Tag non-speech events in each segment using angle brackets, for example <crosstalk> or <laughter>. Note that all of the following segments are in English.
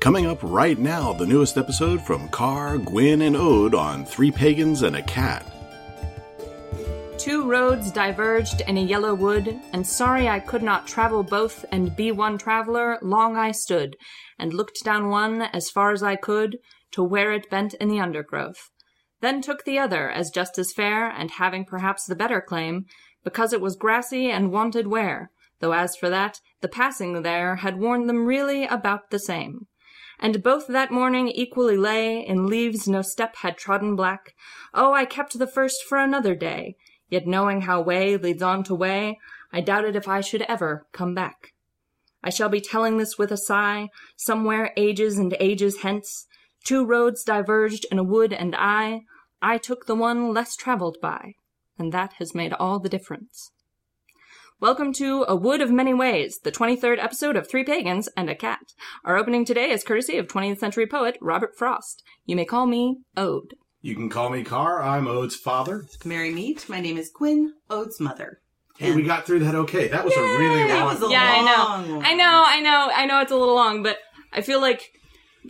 Coming up right now, the newest episode from Carr, Gwyn, and Ode on Three Pagans and a Cat. Two roads diverged in a yellow wood, and sorry I could not travel both and be one traveller, long I stood, and looked down one as far as I could, to where it bent in the undergrowth. Then took the other as just as fair, and having perhaps the better claim, because it was grassy and wanted wear, though as for that, the passing there had worn them really about the same. And both that morning equally lay, in leaves no step had trodden black. Oh, I kept the first for another day, yet knowing how way leads on to way, I doubted if I should ever come back. I shall be telling this with a sigh, somewhere ages and ages hence, two roads diverged in a wood, and I, I took the one less traveled by, and that has made all the difference. Welcome to A Wood of Many Ways, the 23rd episode of Three Pagans and a Cat. Our opening today is courtesy of 20th century poet Robert Frost. You may call me Ode. You can call me Carr. I'm Ode's father. Merry meet. My name is Gwyn, Ode's mother. Hey, we got through that okay. That was a really That long. was a Yeah, I know. one. I know, I know, I know it's a little long, but I feel like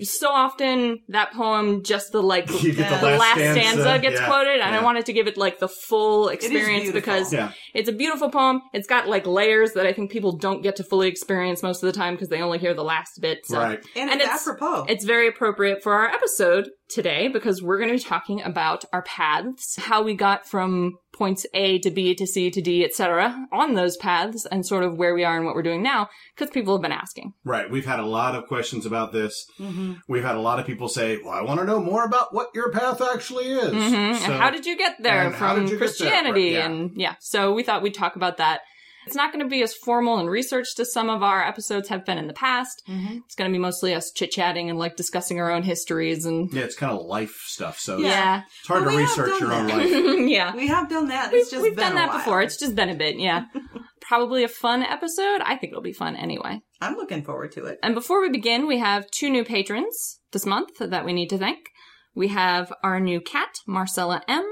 so often that poem just the like <laughs> You get the Yeah. the last, last stanza, stanza, gets yeah, quoted, and yeah. I wanted to give it like the full experience beautiful. because Yeah. it's a beautiful poem. It's got like layers that I think people don't get to fully experience most of the time because they only hear the last bit. So Right. And, And it's, it's- apropos. it's very appropriate for our episode today because we're going to be talking about our paths, how we got from points A to B to C to D, etc., on those paths, and sort of where we are and what we're doing now, because people have been asking. Right. We've had a lot of questions about this. hmm We've had a lot of people say, "Well, I want to know more about what your path actually is." hmm So- and how did you get there from did you get? Christianity? Right, yeah. And yeah, so we thought we'd talk about that. It's not going to be as formal and researched as some of our episodes have been in the past. hmm It's going to be mostly us chit chatting and like discussing our own histories and Yeah, it's kind of life stuff. So yeah, it's hard Well, to research your own that. life. <laughs> yeah. We have done that. We've, just we've been done a that while. before. It's just been a bit, yeah. <laughs> Probably a fun episode. I think it'll be fun anyway. I'm looking forward to it. And before we begin, we have two new patrons this month that we need to thank. We have our new cat, Marcella M.,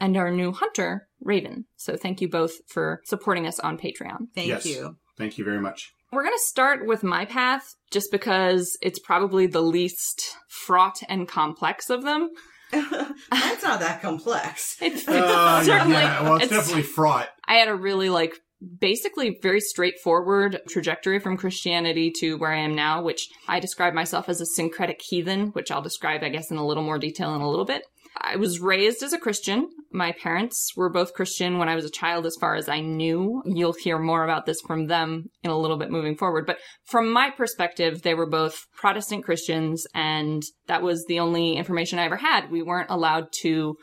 and our new hunter, Raven. So thank you both for supporting us on Patreon. Thank Yes. you. Thank you very much. We're going to start with my path just because it's probably the least fraught and complex of them. <laughs> <laughs> That's not that complex. <laughs> It's, it's Uh, certainly, yeah, well, it's, it's- definitely fraught. I had a really like basically very straightforward trajectory from Christianity to where I am now, which I describe myself as a syncretic heathen, which I'll describe, I guess, in a little more detail in a little bit. I was raised as a Christian. My parents were both Christian when I was a child, as far as I knew. You'll hear more about this from them in a little bit moving forward. But from my perspective, they were both Protestant Christians, and that was the only information I ever had. We weren't allowed to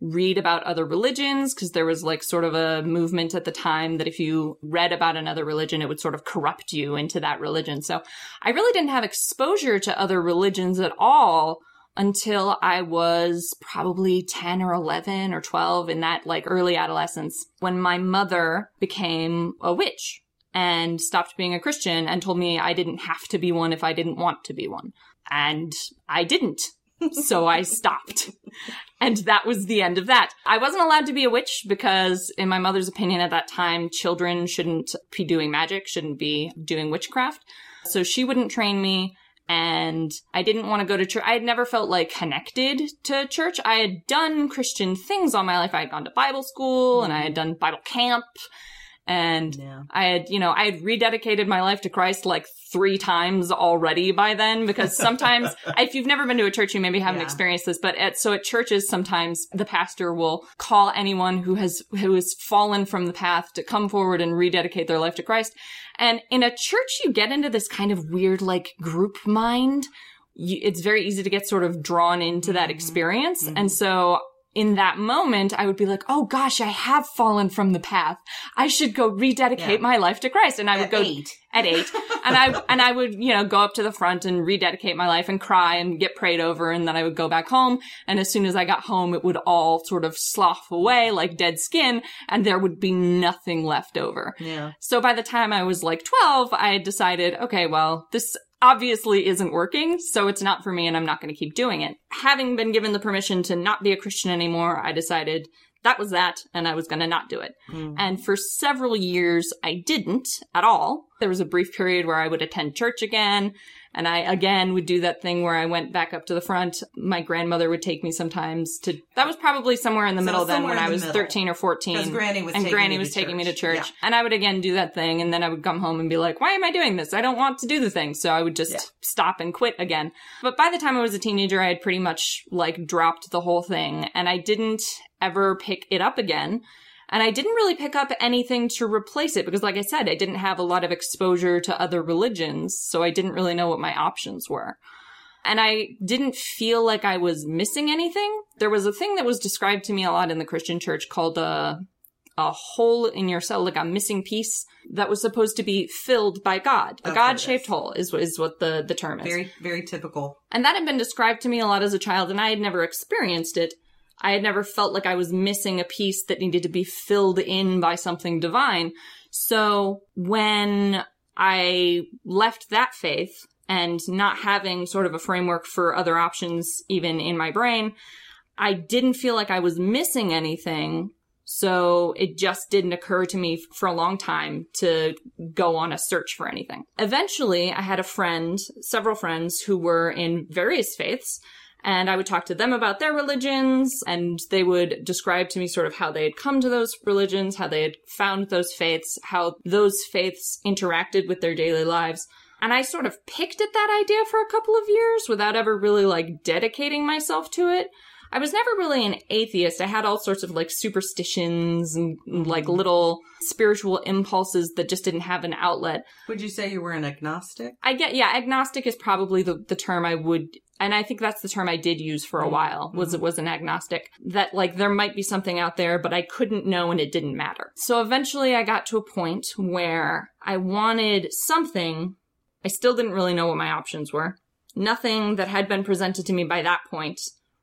read about other religions because there was like sort of a movement at the time that if you read about another religion, it would sort of corrupt you into that religion. So I really didn't have exposure to other religions at all until I was probably 10 or 11 or 12 in that like early adolescence when my mother became a witch and stopped being a Christian and told me I didn't have to be one if I didn't want to be one. And I didn't. <laughs> so I stopped. And that was the end of that. I wasn't allowed to be a witch because, in my mother's opinion at that time, children shouldn't be doing magic, shouldn't be doing witchcraft. So she wouldn't train me. And I didn't want to go to church. I had never felt like connected to church. I had done Christian things all my life. I had gone to Bible school and I had mm-hmm. done Bible camp. And Yeah. I had, you know, I had rededicated my life to Christ like three times already by then because sometimes, <laughs> if you've never been to a church, you maybe haven't Yeah. experienced this, but at, so at churches, sometimes the pastor will call anyone who has, who has fallen from the path to come forward and rededicate their life to Christ. And in a church, you get into this kind of weird, like, group mind. You, it's very easy to get sort of drawn into that Mhm. experience. Mhm. And so in that moment, I would be like, oh gosh, I have fallen from the path. I should go rededicate Yeah. my life to Christ. And I would go eight. at eight. <laughs> and I and I would, you know, go up to the front and rededicate my life and cry and get prayed over and then I would go back home and as soon as I got home it would all sort of slough away like dead skin and there would be nothing left over. Yeah. So by the time I was like 12, I had decided, okay, well, this obviously isn't working, so it's not for me and I'm not going to keep doing it. Having been given the permission to not be a Christian anymore, I decided that was that, and I was going to not do it. Mm. And for several years, I didn't at all. There was a brief period where I would attend church again, and I again would do that thing where I went back up to the front. My grandmother would take me sometimes to, that was probably somewhere in the So middle then when I was middle. 13 or 14 Because Granny was and taking Granny was taking me to church. Yeah. And I would again do that thing, and then I would come home and be like, why am I doing this? I don't want to do the thing. So I would just Yeah. stop and quit again. But by the time I was a teenager, I had pretty much like dropped the whole thing, and I didn't ever pick it up again. And I didn't really pick up anything to replace it because, like I said, I didn't have a lot of exposure to other religions, so I didn't really know what my options were. And I didn't feel like I was missing anything. There was a thing that was described to me a lot in the Christian church called a, a hole in your cell, like a missing piece that was supposed to be filled by God. A God shaped hole is, is what the, the term is. Very, very typical. And that had been described to me a lot as a child, and I had never experienced it. I had never felt like I was missing a piece that needed to be filled in by something divine. So when I left that faith and not having sort of a framework for other options even in my brain, I didn't feel like I was missing anything. So it just didn't occur to me for a long time to go on a search for anything. Eventually, I had a friend, several friends who were in various faiths, and I would talk to them about their religions, and they would describe to me sort of how they had come to those religions, how they had found those faiths, how those faiths interacted with their daily lives. And I sort of picked at that idea for a couple of years without ever really like dedicating myself to it. I was never really an atheist. I had all sorts of like superstitions and like mm-hmm. little spiritual impulses that just didn't have an outlet. Would you say you were an agnostic? I get, yeah, agnostic is probably the, the term I would, and I think that's the term I did use for a Mhm. while, was, was an agnostic. That like there might be something out there, but I couldn't know and it didn't matter. So eventually I got to a point where I wanted something. I still didn't really know what my options were. Nothing that had been presented to me by that point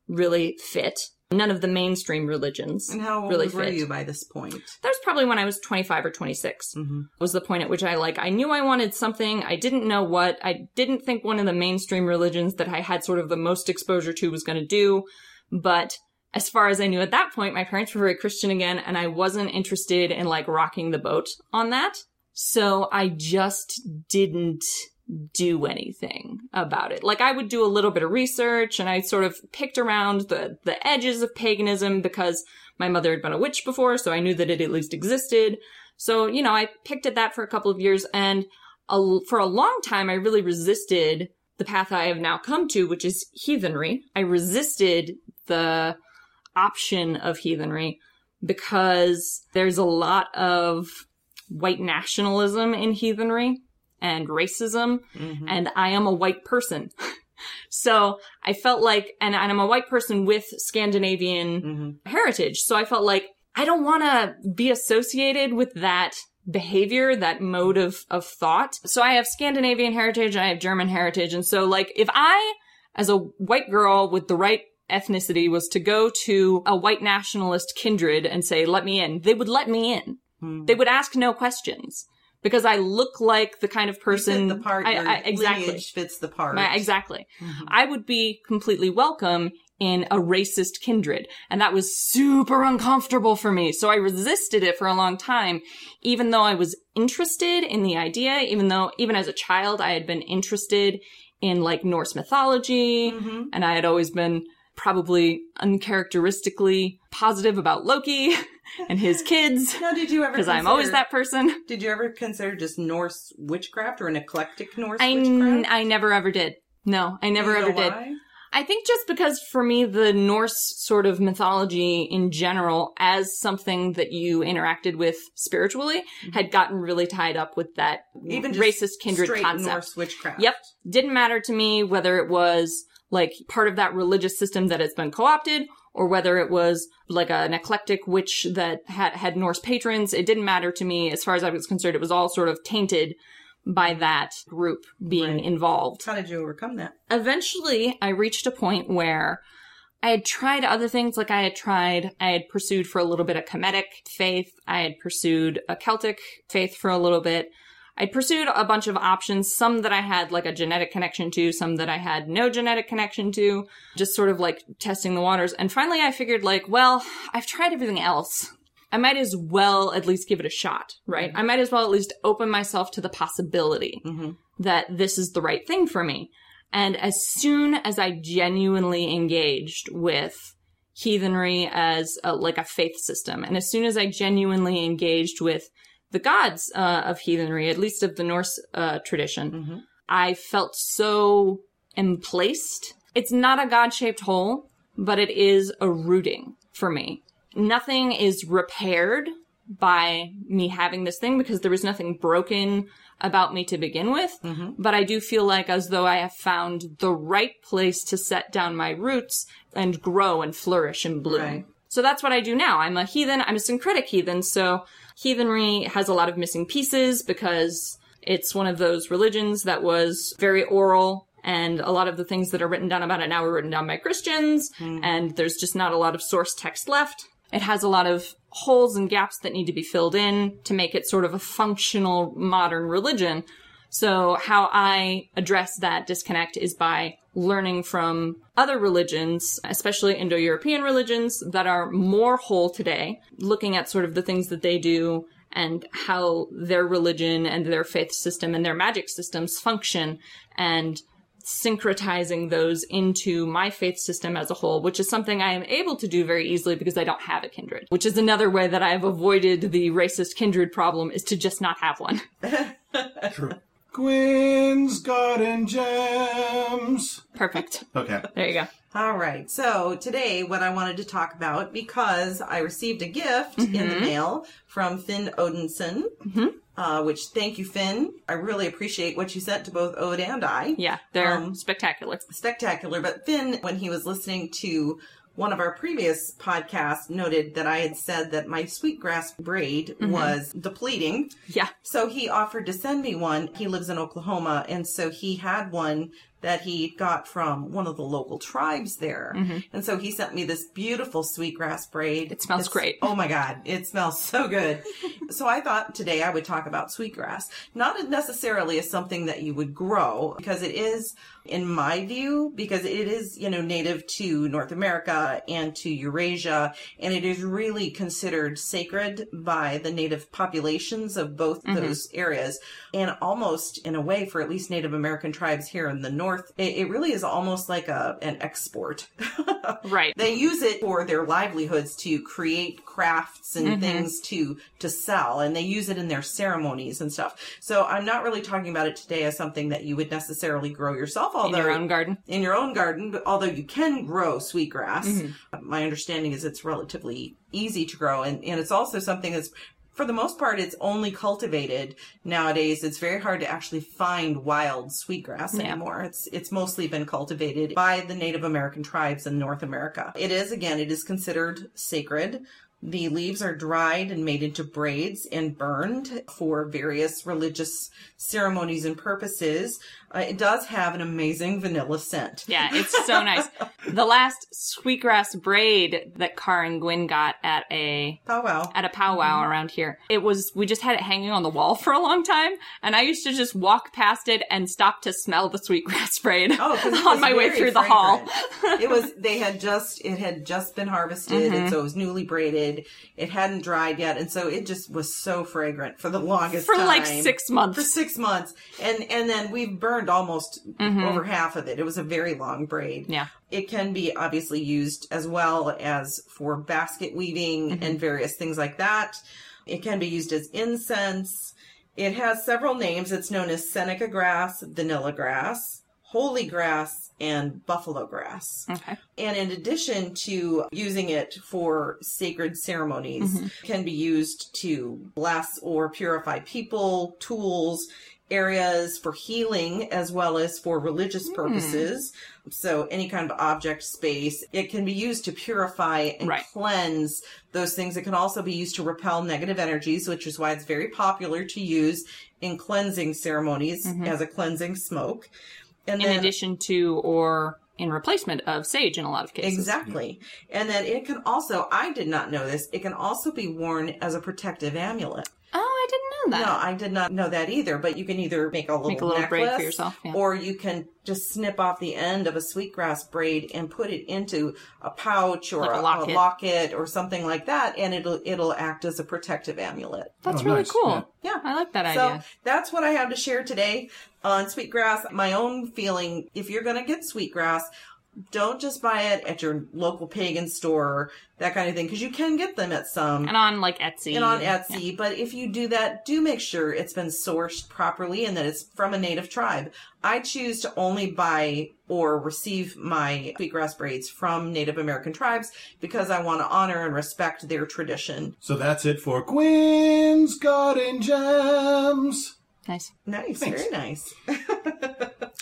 really fit. None of the mainstream religions. And how old Really were fit. you by this point? That was probably when I was 25 or 26 Mm-hmm. was the point at which I like I knew I wanted something. I didn't know what. I didn't think one of the mainstream religions that I had sort of the most exposure to was going to do. But as far as I knew at that point, my parents were very Christian again, and I wasn't interested in like rocking the boat on that. So I just didn't do anything about it. Like I would do a little bit of research and I sort of picked around the the edges of paganism because my mother had been a witch before, so I knew that it at least existed. So, you know, I picked at that for a couple of years and a, for a long time I really resisted the path I have now come to, which is heathenry. I resisted the option of heathenry because there's a lot of white nationalism in heathenry and racism Mm-hmm. and I am a white person. <laughs> so I felt like, and, and I'm a white person with Scandinavian Mm-hmm. heritage. So I felt like I don't want to be associated with that behavior, that mode of, of thought. So I have Scandinavian heritage and I have German heritage. And so like if I, as a white girl with the right ethnicity was to go to a white nationalist kindred and say, let me in, they would let me in. Mm-hmm. They would ask no questions because I look like the kind of person. the part. I, I, exactly. fits the part. My- exactly. Mhm. I would be completely welcome in a racist kindred. And that was super uncomfortable for me. So I resisted it for a long time, even though I was interested in the idea, even though, even as a child, I had been interested in like Norse mythology. Mhm. And I had always been probably uncharacteristically positive about Loki <laughs> and his kids. Now, did you ever? Because I'm always that person. Did you ever consider just Norse witchcraft or an eclectic Norse I, witchcraft? I never ever did. No, I never you ever know did. why? I think just because for me, the Norse sort of mythology in general, as something that you interacted with spiritually, had gotten really tied up with that Mm-hmm. Even racist kindred concept. Norse witchcraft. Yep. Didn't matter to me whether it was like part of that religious system that has been co-opted or whether it was like an eclectic witch that had, had Norse patrons. It didn't matter to me as far as I was concerned. It was all sort of tainted by that group being Right. involved How did you overcome that? eventually I reached a point where I had tried other things, like I had tried, I had pursued for a little bit a Kemetic faith, I had pursued a Celtic faith for a little bit. I pursued a bunch of options, some that I had like a genetic connection to, some that I had no genetic connection to, just sort of like testing the waters. And finally I figured like, well, I've tried everything else. I might as well at least give it a shot, right? Mm-hmm. I might as well at least open myself to the possibility mm-hmm. that this is the right thing for me. And as soon as I genuinely engaged with heathenry as a, like a faith system, and as soon as I genuinely engaged with the gods uh, of heathenry, at least of the Norse uh, tradition, I felt so emplaced. It's not a God shaped hole, but it is a rooting for me. Nothing is repaired by me having this thing because there was nothing broken about me to begin with. But I do feel like as though I have found the right place to set down my roots and grow and flourish and bloom. Right. So that's what I do now. I'm a heathen. I'm a syncretic heathen. So heathenry has a lot of missing pieces because it's one of those religions that was very oral and a lot of the things that are written down about it now were written down by Christians hmm. and there's just not a lot of source text left. It has a lot of holes and gaps that need to be filled in to make it sort of a functional modern religion. So how I address that disconnect is by learning from other religions, especially Indo-European religions that are more whole today, looking at sort of the things that they do and how their religion and their faith system and their magic systems function and syncretizing those into my faith system as a whole, which is something I am able to do very easily because I don't have a kindred, which is another way that I've avoided the racist kindred problem is to just not have one. <laughs> True. Gwen's Garden Gems. Perfect. Okay. <laughs> There you go. All right. So today, what I wanted to talk about, because I received a gift in Mm-hmm. the mail from Finn Odinson, uh, which thank you, Finn. I really appreciate what you sent to both Ode and I. Yeah, they're Um, spectacular. Spectacular. But Finn, when he was listening to one of our previous podcasts, noted that I had said that my sweetgrass braid Mm-hmm. was depleting. Yeah. So he offered to send me one. He lives in Oklahoma, and so he had one that he got from one of the local tribes there. And so he sent me this beautiful sweetgrass braid. Mm-hmm. It smells It's- great. Oh my God, it smells so good. <laughs> so I thought today I would talk about sweetgrass. Not necessarily as something that you would grow, because it is, in my view, because it is, you know, native to North America and to Eurasia, and it is really considered sacred by the native populations of both those areas. And almost in a way, for at least Native American tribes here in the North, it, it really is almost like a an export. <laughs> Right. they use it for their livelihoods to create crafts and Mm-hmm. things to to sell and they use it in their ceremonies and stuff so i'm not really talking about it today as something that you would necessarily grow yourself although In your own garden. in your own garden but although you can grow sweetgrass Mm-hmm. my understanding is it's relatively easy to grow and, and it's also something that's for the most part, it's only cultivated nowadays. It's very hard to actually find wild sweetgrass Yeah. anymore. It's it's mostly been cultivated by the Native American tribes in North America. It is again, it is considered sacred. The leaves are dried and made into braids and burned for various religious ceremonies and purposes. Uh, it does have an amazing vanilla scent. Yeah, it's so <laughs> nice. The last sweetgrass braid that Carr and Gwyn got at a Oh wow. at a powwow around here. It was we just had it hanging on the wall for a long time, and I used to just walk past it and stop to smell the sweetgrass <laughs> braid Oh, <laughs> on my way through the hall. it was they had just it had just been harvested and so it was newly braided. It hadn't dried yet, and so it just was so fragrant for the longest For time. like six months. for six months, and and then we've burned almost mm-hmm. over half of it. It was a very long braid. Yeah. It can be obviously used as well as for basket weaving mm-hmm. and various things like that. It can be used as incense. It has several names. It's known as Seneca grass, vanilla grass, holy grass, and buffalo grass. Okay. And in addition to using it for sacred ceremonies, mm-hmm. can be used to bless or purify people, tools, areas for healing as well as for religious hmm. purposes. So any kind of object space, it can be used to purify and Right. cleanse those things. It can also be used to repel negative energies, which is why it's very popular to use in cleansing ceremonies mm-hmm. as a cleansing smoke. And In then addition to or in replacement of sage in a lot of cases. Exactly. And then it can also, I did not know this, it can also be worn as a protective amulet. Oh, I didn't know that. No, I did not know that either. But you can either make a little, Make a little necklace, braid for yourself, yeah. or you can just snip off the end of a sweetgrass braid and put it into a pouch or Like a a, a locket. locket or something like that, and it'll it'll act as a protective amulet. That's Oh, really nice, cool. yeah. Yeah. I like that So idea. that's what I have to share today on sweetgrass. My own feeling: if you're going to get sweetgrass, don't just buy it at your local pagan store, that kind of thing, because you can get them at some And on like Etsy. and on Yeah. Etsy. But if you do that, do make sure it's been sourced properly and that it's from a native tribe. I choose to only buy or receive my sweetgrass braids from Native American tribes because I want to honor and respect their tradition. So that's it for Gwen's Garden Gems. Nice. Nice, Thanks. very nice. <laughs>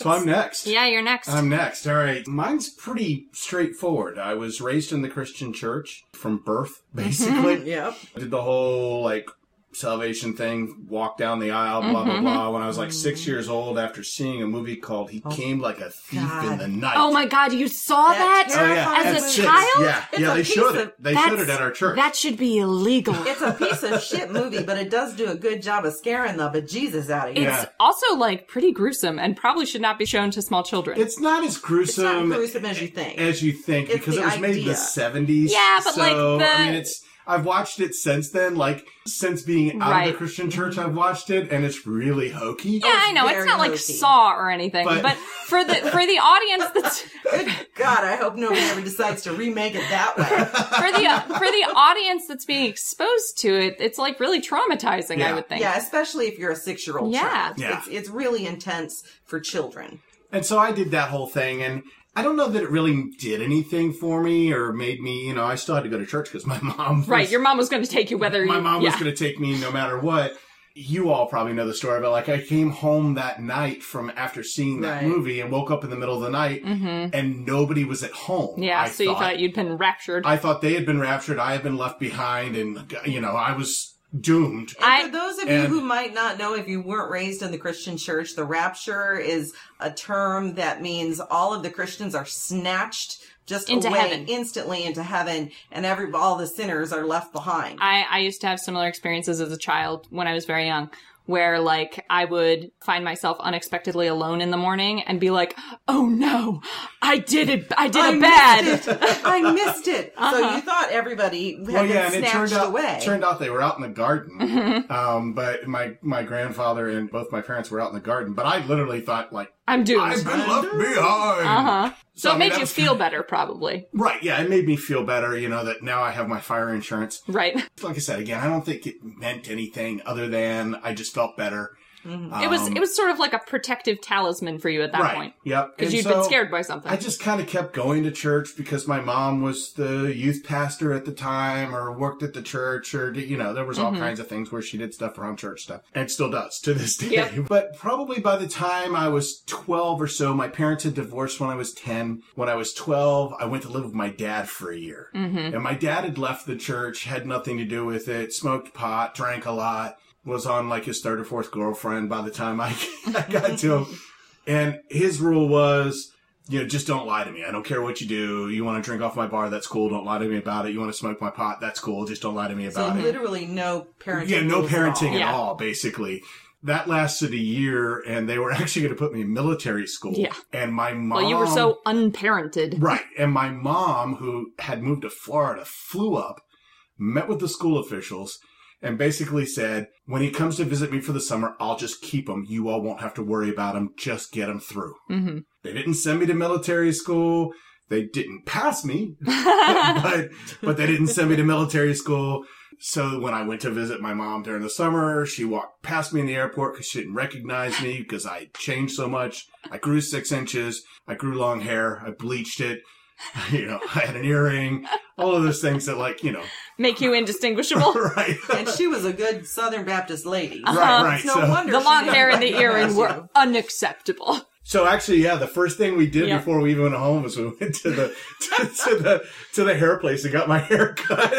So I'm next. Yeah, you're next. I'm next. All right. Mine's pretty straightforward. I was raised in the Christian church from birth, basically. <laughs> yep. I Did the whole like salvation thing, walk down the aisle, blah blah mm-hmm. blah. When I was like six mm-hmm. years old, after seeing a movie called "He oh, Came Like a Thief in the Night." oh my god, you saw That that? Oh yeah, terrifying As at a six. child? Yeah, It's yeah. a They piece showed of- it. They That's- showed it at our church. That should be illegal. It's a piece of <laughs> shit movie, but it does do a good job of scaring the bejesus out of you. Yeah. It's also like pretty gruesome and probably should not be shown to small children. It's not as It's gruesome, not gruesome as you think. as you think It's because the it was made in idea. the seventies. Yeah, but, so, like, the- I mean, it's. I've watched it since then. Like since being out of the Christian church, I've watched it, and it's really hokey. yeah, I know. It's very not like. Saw or anything, But- but, for the for the audience that's <laughs> Good God, I hope nobody ever decides to remake it that way. <laughs> for the for the audience that's being exposed to it, it's like really traumatizing. Yeah. I would think. Yeah, especially if you're a six year old Yeah. child. Yeah. It's, it's really intense for children. And so I did that whole thing, and I don't know that it really did anything for me or made me. You know, I still had to go to church because my <laughs> mom. Was, Right, your mom was going to take you whether you my you, mom yeah. was going to take me no matter what. You all probably know the story, but like I came home that night from after seeing that Right. movie and woke up in the middle of the night and nobody was at home. Mm-hmm. Yeah, I so you thought you'd been raptured. I thought they had been raptured. I had been left behind, and you know I was doomed. And for those of and- you who might not know, if you weren't raised in the Christian church, the rapture is a term that means all of the Christians are snatched just Into away heaven. instantly into heaven, and every all the sinners are left behind. I, I used to have similar experiences as a child when I was very young, where like I would find myself unexpectedly alone in the morning and be like, "Oh no, I did it! I did I it bad." missed it. I missed it. So Uh-huh. you thought everybody had Well, been yeah, and it snatched turned out away. turned out they were out in the garden. Mm-hmm. Um, but my my grandfather and both my parents were out in the garden. But I literally thought like I'm doomed. I've been left behind. Uh huh. So, I it mean, made you was feel better, probably. Right, yeah, it made me feel better, you know, that now I have my fire insurance. Right. Like I said, again, I don't think it meant anything other than I just felt better. It was it was sort of like a protective talisman for you at that Um, right. point Yep. because you'd so been scared by something. I just kind of kept going to church because my mom was the youth pastor at the time or worked at the church or, you know, there was Mm-hmm. all kinds of things where she did stuff around church stuff and still does to this <laughs> day. Yep. But probably by the time I was 12 or so, my parents had divorced when I was 10. When I was 12, I went to live with my dad for a year. Mm-hmm. And my dad had left the church, had nothing to do with it, smoked pot, drank a lot, was on like his third or fourth girlfriend by the time I, <laughs> I got to him. And his rule was, you know, just don't lie to me. I don't care what you do. You want to drink off my bar, that's cool. Don't lie to me about it. You want to smoke my pot, that's cool. Just don't lie to me so about it. literally no parenting. Yeah, no rules at parenting all. at Yeah. all, basically. That lasted a year, and they were <laughs> actually going to put me in military school. Yeah. And my mom. well, you were so unparented. Right. And my mom, who had moved to Florida, flew up, met with the school officials, and basically said, when he comes to visit me for the summer, I'll just keep him. You all won't have to worry about him. Just get him through. hmm They didn't send me to military school. They didn't pass me, <laughs> but, but they didn't send me to military school. So when I went to visit my mom during the summer, she walked past me in the airport because she didn't recognize me because I changed so much. I grew six inches. I grew long hair. I bleached it. <laughs> You know, I had an earring. All of those things that, like, you know, Make you indistinguishable. <laughs> right, And she was a good Southern Baptist lady. right, right. It's no so, wonder the long hair and the earring were unacceptable. so actually, yeah, the first thing we did Yeah. before we even went home was we went to the to, to the to the hair place and got my <laughs> hair cut.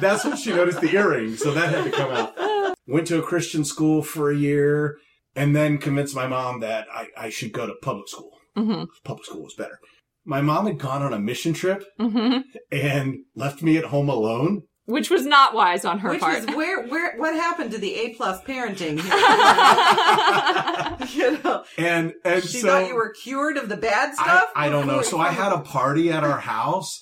That's when she noticed the earring, so that had to come out. Went to a Christian school for a year, and then convinced my mom that I, I should go to public school. hmm Public school was better. My mom had gone on a mission trip hmm and left me at home alone. which was not wise on her Which part. was where where what happened to the A plus parenting? <laughs> you know, And and she so thought you were cured of the bad stuff. I don't know. So I had a party at our <laughs> house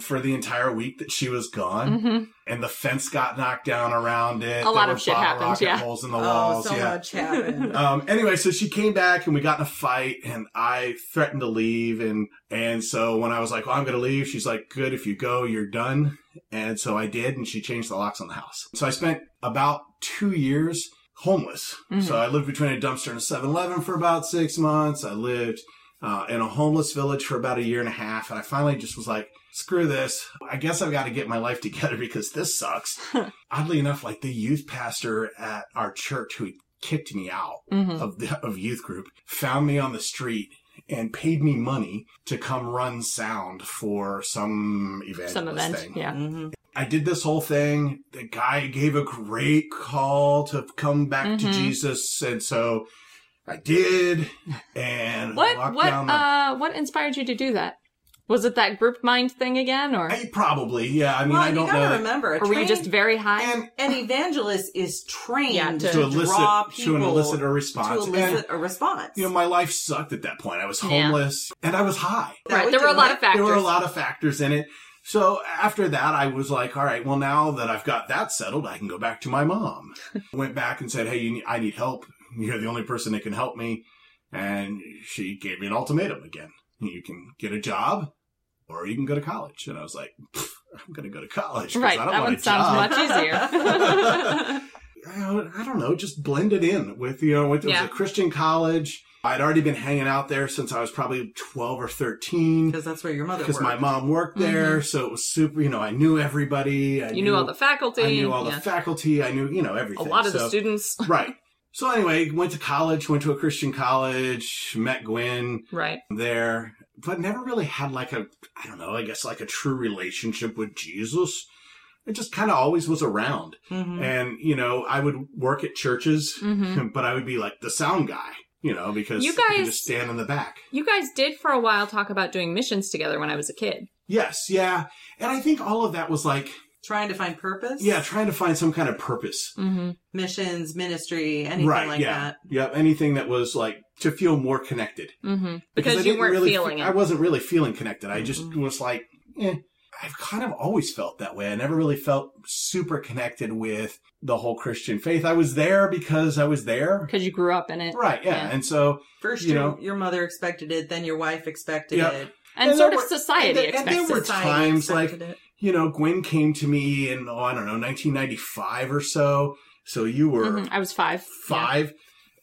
for the entire week that she was gone, Mhm. and the fence got knocked down around it. A There lot of shit bottle happened, yeah. Holes in the oh, walls. so yeah. much happened. <laughs> Um, anyway, so she came back and we got in a fight and I threatened to leave. And, and so when I was like, well, I'm going to leave, she's like, good. If you go, you're done. And so I did. And she changed the locks on the house. So I spent about two years homeless. Mhm. So I lived between a dumpster and a 7-Eleven for about six months. I lived, uh, in a homeless village for about a year and a half. And I finally just was like, screw this. I guess I've got to get my life <laughs> together because this sucks. <laughs> Oddly enough, like the youth pastor at our church who kicked me out Mhm. of the of youth group found me on the street and paid me money to come run sound for some event. Some event. thing. Yeah. hmm I did this whole thing. The guy gave a great call to come back to Mhm. Jesus, and so I did. And What what the- uh what inspired you to do that? Was it that group mind thing again, or I, probably, yeah. I mean, well, I don't you gotta know. remember, a or were you trained- just very high? and an evangelist is trained Yeah, to, to- to elicit draw to people elicit a to response. And, elicit a response. you know, my life sucked at that point. I was Yeah. homeless and I was high. That right, would there were a do lot it. of factors. There were a lot of factors in it. So after that, I was like, all right, well, now that I've got that settled, I can go back to my mom. <laughs> Went back and said, hey, you need, I need help. You're the only person that can help me. And she gave me an ultimatum again. You can get a job or you can go to college. And I was like, I'm going to go to college. 'cause right, I don't that want one a sounds job. much easier. <laughs> <laughs> I don't, know, just blended in with, you know, with, it was a Christian college. I'd already been hanging out there since I was probably 12 or 13 because that's where your mother because my mom worked there, so it was super. You know, I knew everybody. I Mm-hmm. you knew all the faculty. I knew all yeah. the faculty. I knew you know everything. a lot of the students. right. So anyway, went to college. Went to a Christian college. Met Gwen Right. there, but never really had like a I don't know. I guess like a true relationship with Jesus. It just kind of always was around, Mhm. and you know, I would work at churches, hmm <laughs> but I would be like the sound guy. You know, because You guys- just stand in the back. You guys did for a while talk about doing missions together when I was a kid. Yes, yeah, and I think all of that was like. Trying to find purpose. Yeah, trying to find some kind of purpose. Mm-hmm. Missions, ministry, anything right, like yeah. that. Yeah, anything that was like to feel more connected. Mm-hmm. I Because, you weren't really feeling fe- it. I wasn't really feeling connected. I just Mhm. was like, eh. I've kind of always felt that way. I never really felt super connected with the whole Christian faith. I was there because I was there. Because you grew up in it. Right, yeah. Yeah. And so, First, You your, know. your mother expected it, then your wife expected Yep. it. And, And sort of were- society and there- and there were times, like- expected it. You know, Gwen came to me in, oh, I don't know, 1995 or so. So you were Mhm. I was five. five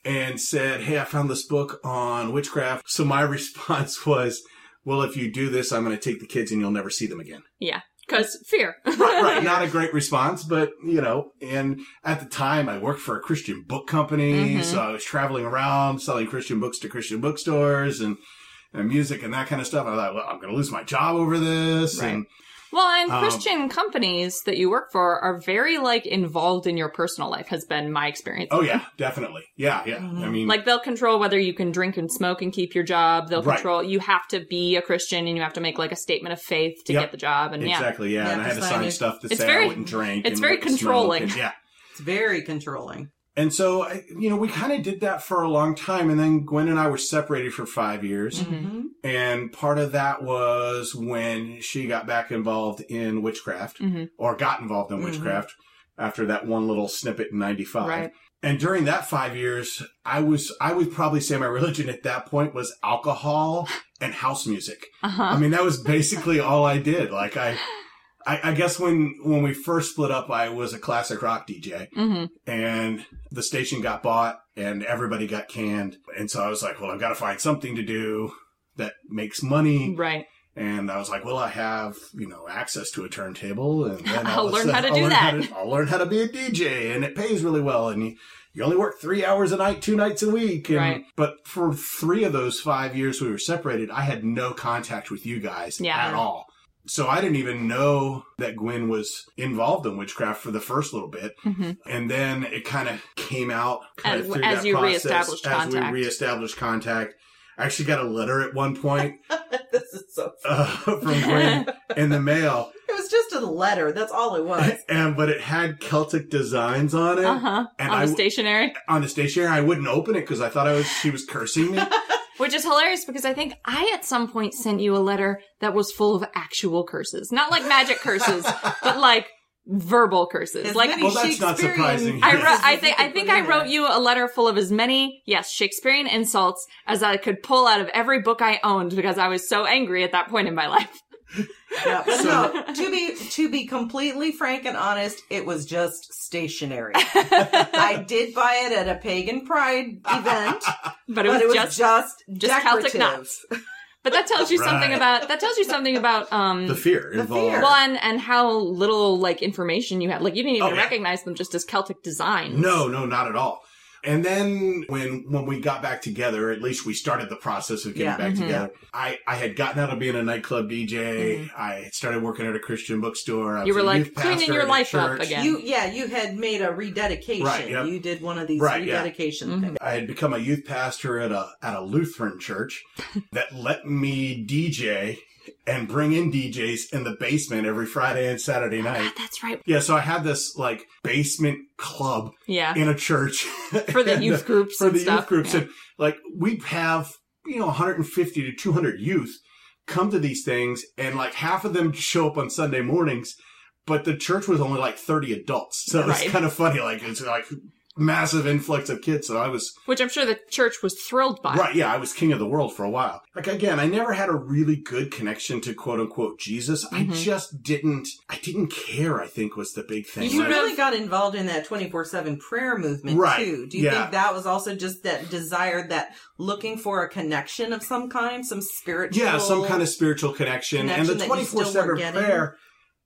and said, Hey, I found this book on witchcraft. So my <laughs> response was, Well, if you do this, I'm going to take the kids and you'll never see them again. Yeah. Because fear. <laughs> right, right. Not a great response, but you know, and at the time I worked for a Christian book company. Mhm. So I was traveling around selling Christian books to Christian bookstores and, and music and that kind of stuff. I thought, well, I'm going to lose my job over this. Right. And Well, and Um, Christian companies that you work for are very like involved in your personal life. Has been my experience. oh yeah, definitely. Yeah, yeah. I Mhm. mean, Like they'll control whether you can drink and smoke and keep your job. They'll Right. control you have to be a Christian and you have to make like a statement of faith to Yep. get the job. And yeah, exactly. Yeah. You and I have had to to sign sign stuff to It's say very- I wouldn't drink. it's and very controlling. and- yeah. It's very controlling. And so, I- you know, we kind of did that for a long time. And then Gwen and I were separated for five years. Mhm. Mhm. And part of that was when she got back involved in witchcraft Mhm. or got involved in Mhm. witchcraft after that one little snippet in 95. right. And during that five years, I was, I would probably say my religion at that point was alcohol and house music. Uh huh. I mean, that was basically all I did. Like I, I, I guess when, when we first split up, I was a classic rock DJ hmm and the station got bought and everybody got canned. And so I was like, well, I've got to find something to do that makes money. Right. And I was like, well, I have, you know, access to a turntable and <laughs> then I'll learn how to I'll do that. to- I'll learn how to be a DJ and it pays really well. And you, you only work three hours a night, two nights a week. And, Right. But for three of those five years we were separated, I had no contact with you guys Yeah. at all. So I didn't even know that Gwen was involved in witchcraft for the first little bit. hmm And then it kind of came out kind As- of through as that you process reestablished as contact. we reestablished contact. I actually got a letter at one point <laughs> this is so. <laughs> uh, from Gwen <laughs> in the mail, It was just a letter. That's all it was. and but it had Celtic designs on it Uh huh. And On I the stationery, on the stationery. I wouldn't open it because I thought I was she was cursing me. Which is hilarious because I think I at some point sent you a letter that was full of actual curses, not like magic curses, <laughs> but like verbal curses. As like Well, that's not Shakespearean surprising. I Yes. wrote, I think, I think I wrote you a letter full of as many, yes, Shakespearean insults as I could pull out of every book I owned because I was so angry at that point in my life. Yeah, but So- no. To be to be completely frank and honest, it was just stationery. <laughs> I did buy it at a pagan pride event, <laughs> But it but was, it was just, just just Celtic knots. but that tells you something about, that tells you something about, um, the fear The involved. well, and, and how little, like, information you had. Like, you didn't even Oh, yeah. recognize them just as Celtic designs. No, no, not at all. And then when when we got back together, at least we started the process of getting Yeah. back Mhm. together. I I had gotten out of being a nightclub DJ. I had started working at a Christian bookstore. I Mm-hmm. You were like cleaning your life up again. You yeah, you had made a rededication. Right, yep. You did one of these Right, yeah. rededication Mhm. things. I had become a youth pastor at a at a Lutheran church <laughs> that let me DJ and bring in DJs in the basement every Friday and Saturday oh night. God, that's right. Yeah, so I had this like basement club Yeah. in a church <laughs> For the youth groups for and the stuff. youth groups, Yeah. and like we have you know 150 to 200 youth come to these things, and like half of them show up on Sunday mornings, but the church was only like 30 adults, so Right. it's kind of funny. Like it's like massive influx of kids. So I was Which I'm sure the church was thrilled by. right, yeah, I was king of the world for a while. Like again, I never had a really good connection to quote unquote Jesus. I Mhm. just didn't. I didn't care. I think was the big thing. You You Like- really got involved in that 24-7 prayer movement Right, too. Do you yeah. think that was also just that desire, that looking for a connection of some kind, some spiritual Yeah, some kind of spiritual connection. connection and the that you twenty still four seven prayer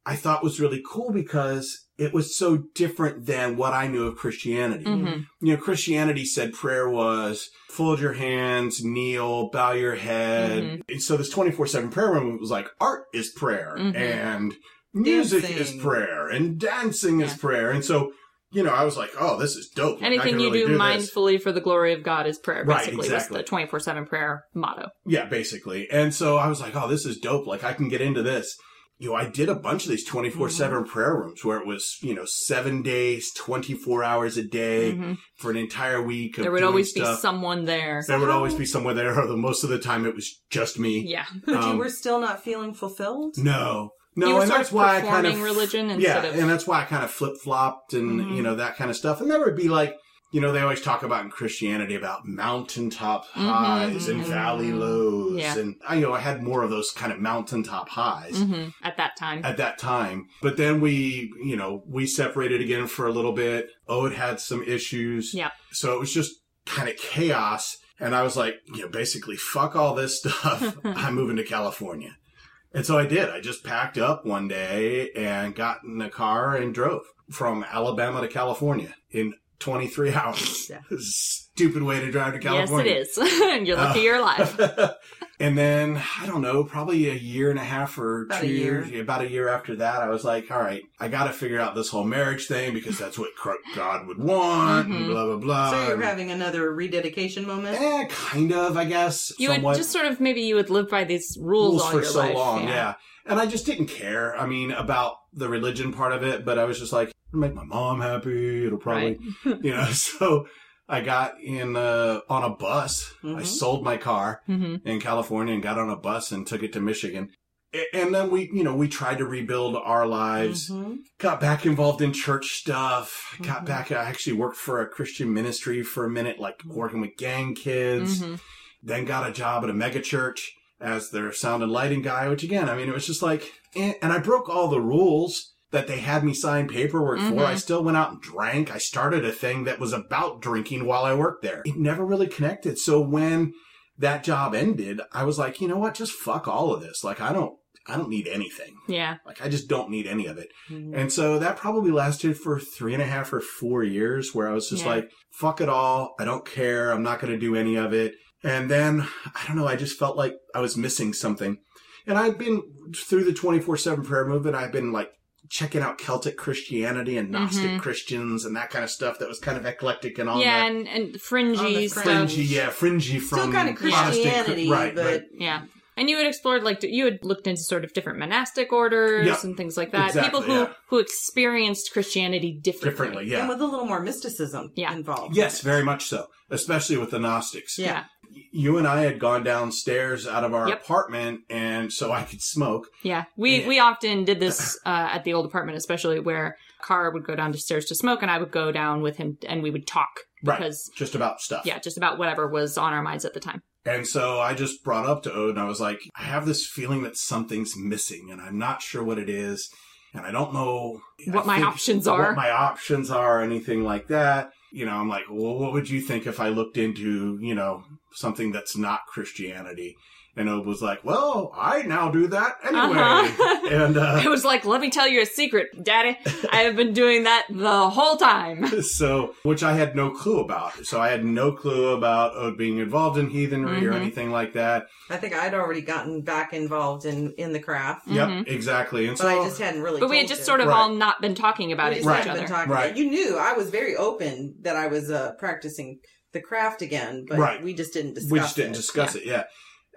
I thought was really cool because it was so different than what I knew of Christianity. hmm You know, Christianity said prayer was fold your hands, kneel, bow your head. Mm-hmm. And so this twenty four seven prayer movement was like art is prayer Mhm. and music Dancing. is prayer and dancing is prayer. And so, you know, I was like, oh, this is dope. Anything you really do, this. mindfully for the glory of God is prayer, Right, basically, exactly. was the 24 7 prayer motto. Yeah, basically. And so I was like, oh, this is dope. Like, I can get into this. You know, I did a bunch of these 24 7 Mm-hmm. prayer rooms where it was, you know, seven days, 24 hours a day Mhm. for an entire week. Of There would always stuff. be someone there. There would always be someone there, <laughs> although most of the time it was just me. Yeah. <laughs> But Um, you were still not feeling fulfilled? No. No, you and that's why I kind of. religion yeah, instead of. and that's why I kind of flip flopped and, Mhm. you know, that kind of stuff. And there would be like, you know, they always talk about in Christianity about mountaintop Mhm, highs and mhm. valley lows. Yeah. And I, you know, I had more of those kind of mountaintop highs. Mhm, at that time. at that time. But then we, you know, we separated again for a little bit. Ode had some issues. Yeah. So it was just kind of chaos. And I was like, you know, basically, fuck all this <laughs> stuff. <laughs> I'm moving to California. And so I did. I just packed up one day and got in a car and drove from Alabama to California in 23 <laughs> hours. Yeah. Stupid way to drive to California. yes, California. it is. <laughs> You're lucky Uh, you're alive. <laughs> and then I don't know, probably a year and a half or About two a year. years, about a year after that, I was like, all right, I got to figure out this whole marriage thing because that's what God would want, and Mhm. blah blah blah. so you're having another rededication moment? eh, kind of, I guess. You somewhat. would just sort of, maybe you would live by these rules, rules all for your so life. long, yeah. And I just didn't care. I mean, about the religion part of it, but I was just like, it'll make my mom happy. It'll probably, <laughs> you know. <laughs> So I got in uh, on a bus. I Mhm. sold my car. hmm in California and got on a bus and took it to Michigan. And then we, you know, we tried to rebuild our lives, Mhm. got back involved in church stuff, got Mhm. back, I actually worked for a Christian ministry for a minute, like working with gang kids, hmm then got a job at a mega church as their sound and lighting guy, which again, I mean, it was just like, eh. and I broke all the rules that they had me sign paperwork Mhm. for. I still went out and drank. I started a thing that was about drinking while I worked there. It never really connected. So when that job ended, I was like, you know what? Just fuck all of this. Like, I don't, I don't need anything. Yeah. Like, I just don't need any of it. Mhm. And so that probably lasted for three and a half or four years where I was just Yeah. like, fuck it all. I don't care. I'm not going to do any of it. And then, I don't know, I just felt like I was missing something. And I've been through the 24 7 prayer movement. I've been like checking out Celtic Christianity and Gnostic Mhm. Christians and that kind of stuff that was kind of eclectic and all yeah, that. and, and fringy On stuff. Fringy, yeah, fringy from Still kind of Protestant- Christianity, right, but right. Yeah. And you had explored like you had looked into sort of different monastic orders Yeah. and things like that. Exactly, People who yeah. who experienced Christianity differently. differently, yeah. and with a little more mysticism Yeah. involved. Yes, very much so, especially with the Gnostics. Yeah. You and I had gone downstairs out of our Yep. apartment, and so I could smoke. Yeah, we Yeah. we often did this uh, at the old apartment, especially where Carr would go downstairs to smoke, and I would go down with him, and we would talk Right. because Just about stuff. yeah, just about whatever was on our minds at the time. And so I just brought up to Odin, I was like, I have this feeling that something's missing, and I'm not sure what it is, and I don't know What I my options are. What my options are, anything like that. You know, I'm like, well, what would you think if I looked into, you know, something that's not Christianity? And Odin was like, well, I now do that anyway. Uh-huh. <laughs> And uh, I was like, "Let me tell you a secret, Daddy. I have been doing that the whole time." <laughs> so, which I had no clue about. So I had no clue about Ode being involved in heathenry or Mhm. anything like that. I think I'd already gotten back involved in in the craft, Yep, Mhm. exactly. And but so I just hadn't really. But we had just you. sort of Right. all not been talking about We it just Right. each hadn't been other. talking Right. about it. You knew I was very open that I was uh, practicing the craft again, but Right. we just didn't discuss we just didn't it. discuss it yeah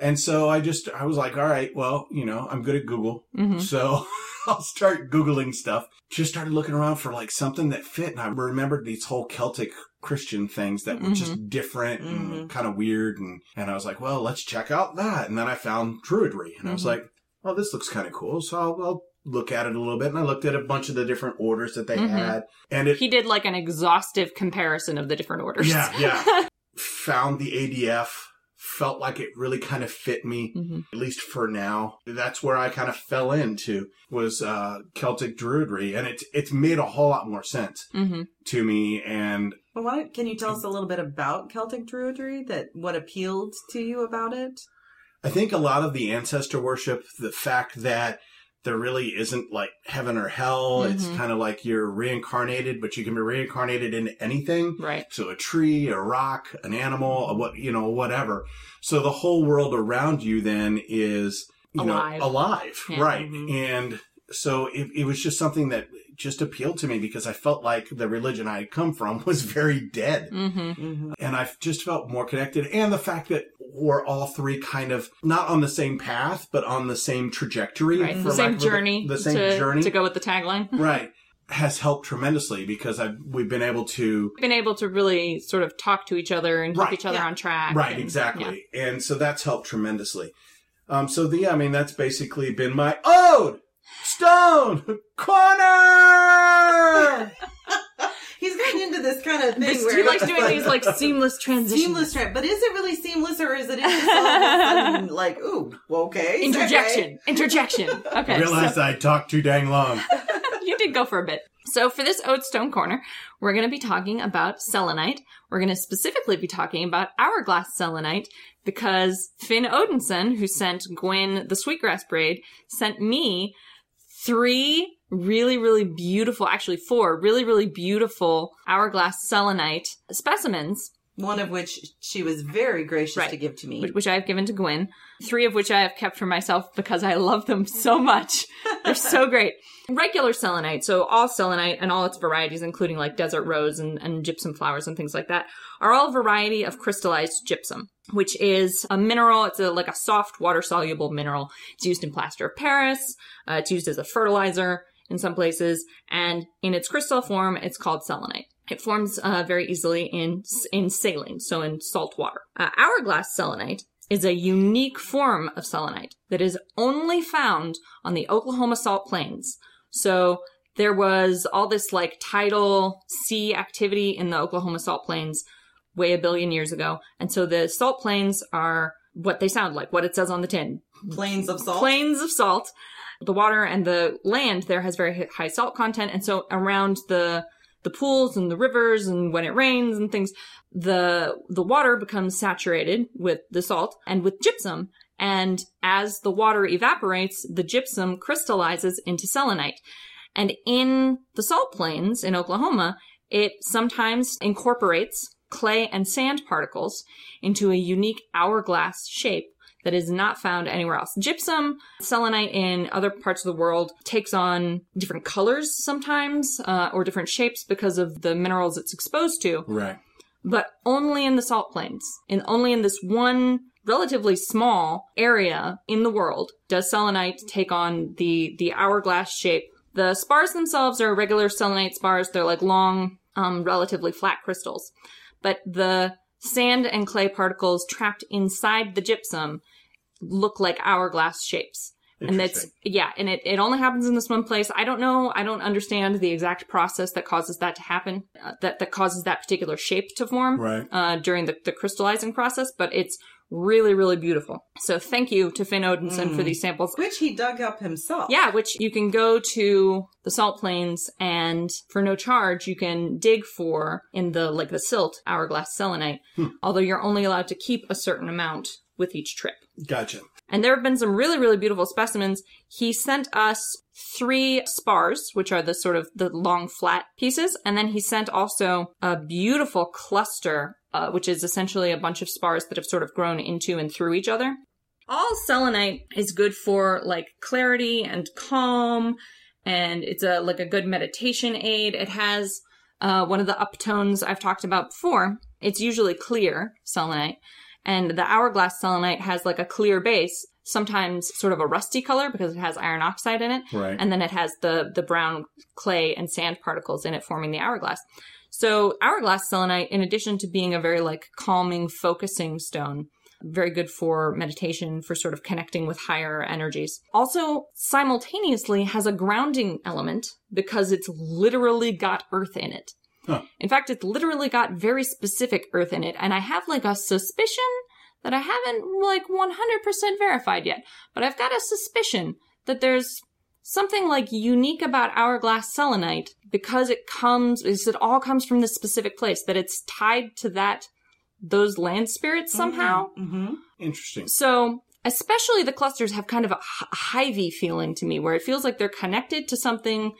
and so i just i was like all right well you know i'm good at google. Mhm. so <laughs> i'll start googling stuff. Just started looking around for like something that fit. And i remembered these whole celtic christian things that were just different and Mhm. kind of weird. And and i was like well let's check out that. And then i found druidry. And i was Mhm. like well this looks kind of cool. So I'll, I'll look at it a little bit. And i looked at a bunch of the different orders that they Mhm. had. And it He did like an exhaustive comparison of the different orders. yeah yeah. <laughs> Found the adf felt like it really kind of fit me Mhm. at least for now. That's where I kind of fell into was uh, Celtic Druidry, and it's it's made a whole lot more sense Mhm. to me. And Well, why can you tell us a little bit about Celtic Druidry? That what appealed to you about it? I think a lot of the ancestor worship, the fact that there really isn't like heaven or hell. It's Mhm. kind of like you're reincarnated, but you can be reincarnated into anything. Right. So a tree, a rock, an animal, a what you know, whatever. So the whole world around you then is you Alive. know alive, Yeah. right? Mhm. And so it, it was just something that just appealed to me because I felt like the religion I had come from <laughs> was very dead. Mm-hmm. hmm And I just felt more connected. And the fact that we're all three kind of not on the same path, but on the same trajectory. Right. The same journey. The same to, journey. to go with the tagline. <laughs> Right. Has helped tremendously because I've, we've been able to Been able to really sort of talk to each other and keep Right, each other yeah. on track. Right, and- exactly. And so that's helped tremendously. Um, so the, I mean, that's basically been my ode, stone, corner! <laughs> He's getting into this kind of thing where he likes doing these like seamless <laughs> transitions. seamless trend, but is it really seamless or is it just all of a sudden like, ooh, well, okay, Interjection. Interjection. Okay. I realized I talked too dang long. <laughs> you did go for a bit. So for this Ode Stone Corner, we're going to be talking about selenite. We're going to specifically be talking about hourglass selenite because Finn Odinson, who sent Gwen the sweetgrass braid, sent me three really, really beautiful, actually four really, really beautiful hourglass selenite specimens One of which she was very gracious Right. to give to me. which, I have given to Gwen. Three of which I have kept for myself because I love them so much. <laughs> They're so great. Regular selenite, so all selenite and all its varieties, including like desert rose and, and gypsum flowers and things like that, are all a variety of crystallized gypsum, which is a mineral. It's a, like a soft water soluble mineral. It's used in plaster of Paris. Uh, it's used as a fertilizer in some places, and in its crystal form, it's called selenite. It forms uh, very easily in in saline, so in salt water. Uh, hourglass selenite is a unique form of selenite that is only found on the Oklahoma Salt Plains. So there was all this like tidal sea activity in the Oklahoma Salt Plains way a billion years ago, and so the salt plains are what they sound like, what it says on the tin, Plains of salt. plains of salt. The water and the land there has very high salt content, and so around the the pools and the rivers and when it rains and things, the the water becomes saturated with the salt and with gypsum. And as the water evaporates, the gypsum crystallizes into selenite. And in the salt plains in Oklahoma, it sometimes incorporates clay and sand particles into a unique hourglass shape that is not found anywhere else. Gypsum, selenite in other parts of the world takes on different colors sometimes, uh, or different shapes because of the minerals it's exposed to, Right. but only in the salt plains. And only in this one relatively small area in the world does selenite take on the, the hourglass shape. The spars themselves are regular selenite spars. They're like long, um, relatively flat crystals. But the sand and clay particles trapped inside the gypsum look like hourglass shapes. And that's, yeah, and it, it only happens in this one place. I don't know, I don't understand the exact process that causes that to happen, uh, that, that causes that particular shape to form Right. uh, during the, the crystallizing process, but it's really, really beautiful. So thank you to Finn Odinson for mm. these samples. Which he dug up himself. Yeah, which you can go to the salt plains and for no charge you can dig for in the like the silt hourglass selenite. Hmm. Although you're only allowed to keep a certain amount with each trip. Gotcha. And there have been some really, really beautiful specimens. He sent us three spars, which are the sort of the long flat pieces. And then he sent also a beautiful cluster, uh, which is essentially a bunch of spars that have sort of grown into and through each other. All selenite is good for like clarity and calm. And it's a, like a good meditation aid. It has, uh, one of the uptones I've talked about before. It's usually clear selenite. And the hourglass selenite has like a clear base, sometimes sort of a rusty color because it has iron oxide in it. Right. And then it has the, the brown clay and sand particles in it forming the hourglass. So hourglass selenite, in addition to being a very like calming, focusing stone, very good for meditation, for sort of connecting with higher energies. Also, simultaneously has a grounding element because it's literally got earth in it. Huh. In fact, it's literally got very specific earth in it, and I have like a suspicion that I haven't like 100% verified yet, but I've got a suspicion that there's something like unique about hourglass selenite because it comes, is it all comes from this specific place, that it's tied to that, those land spirits somehow. Mm-hmm. Interesting. So, especially the clusters have kind of a hivey feeling to me, where it feels like they're connected to something.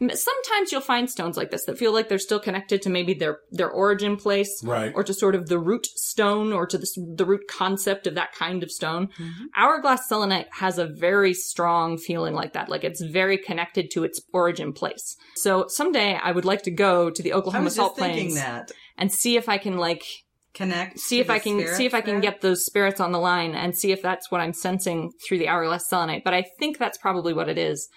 M- Sometimes you'll find stones like this that feel like they're still connected to maybe their their origin place, Right. or to sort of the root stone, or to this, the root concept of that kind of stone. Mm-hmm. Hourglass selenite has a very strong feeling like that, like it's very connected to its origin place. So someday I would like to go to the I Oklahoma was Salt just Plains that. and see if I can like Connect. see if I can see if I can there. get those spirits on the line and see if that's what I'm sensing through the hourglass selenite. But I think that's probably what it is.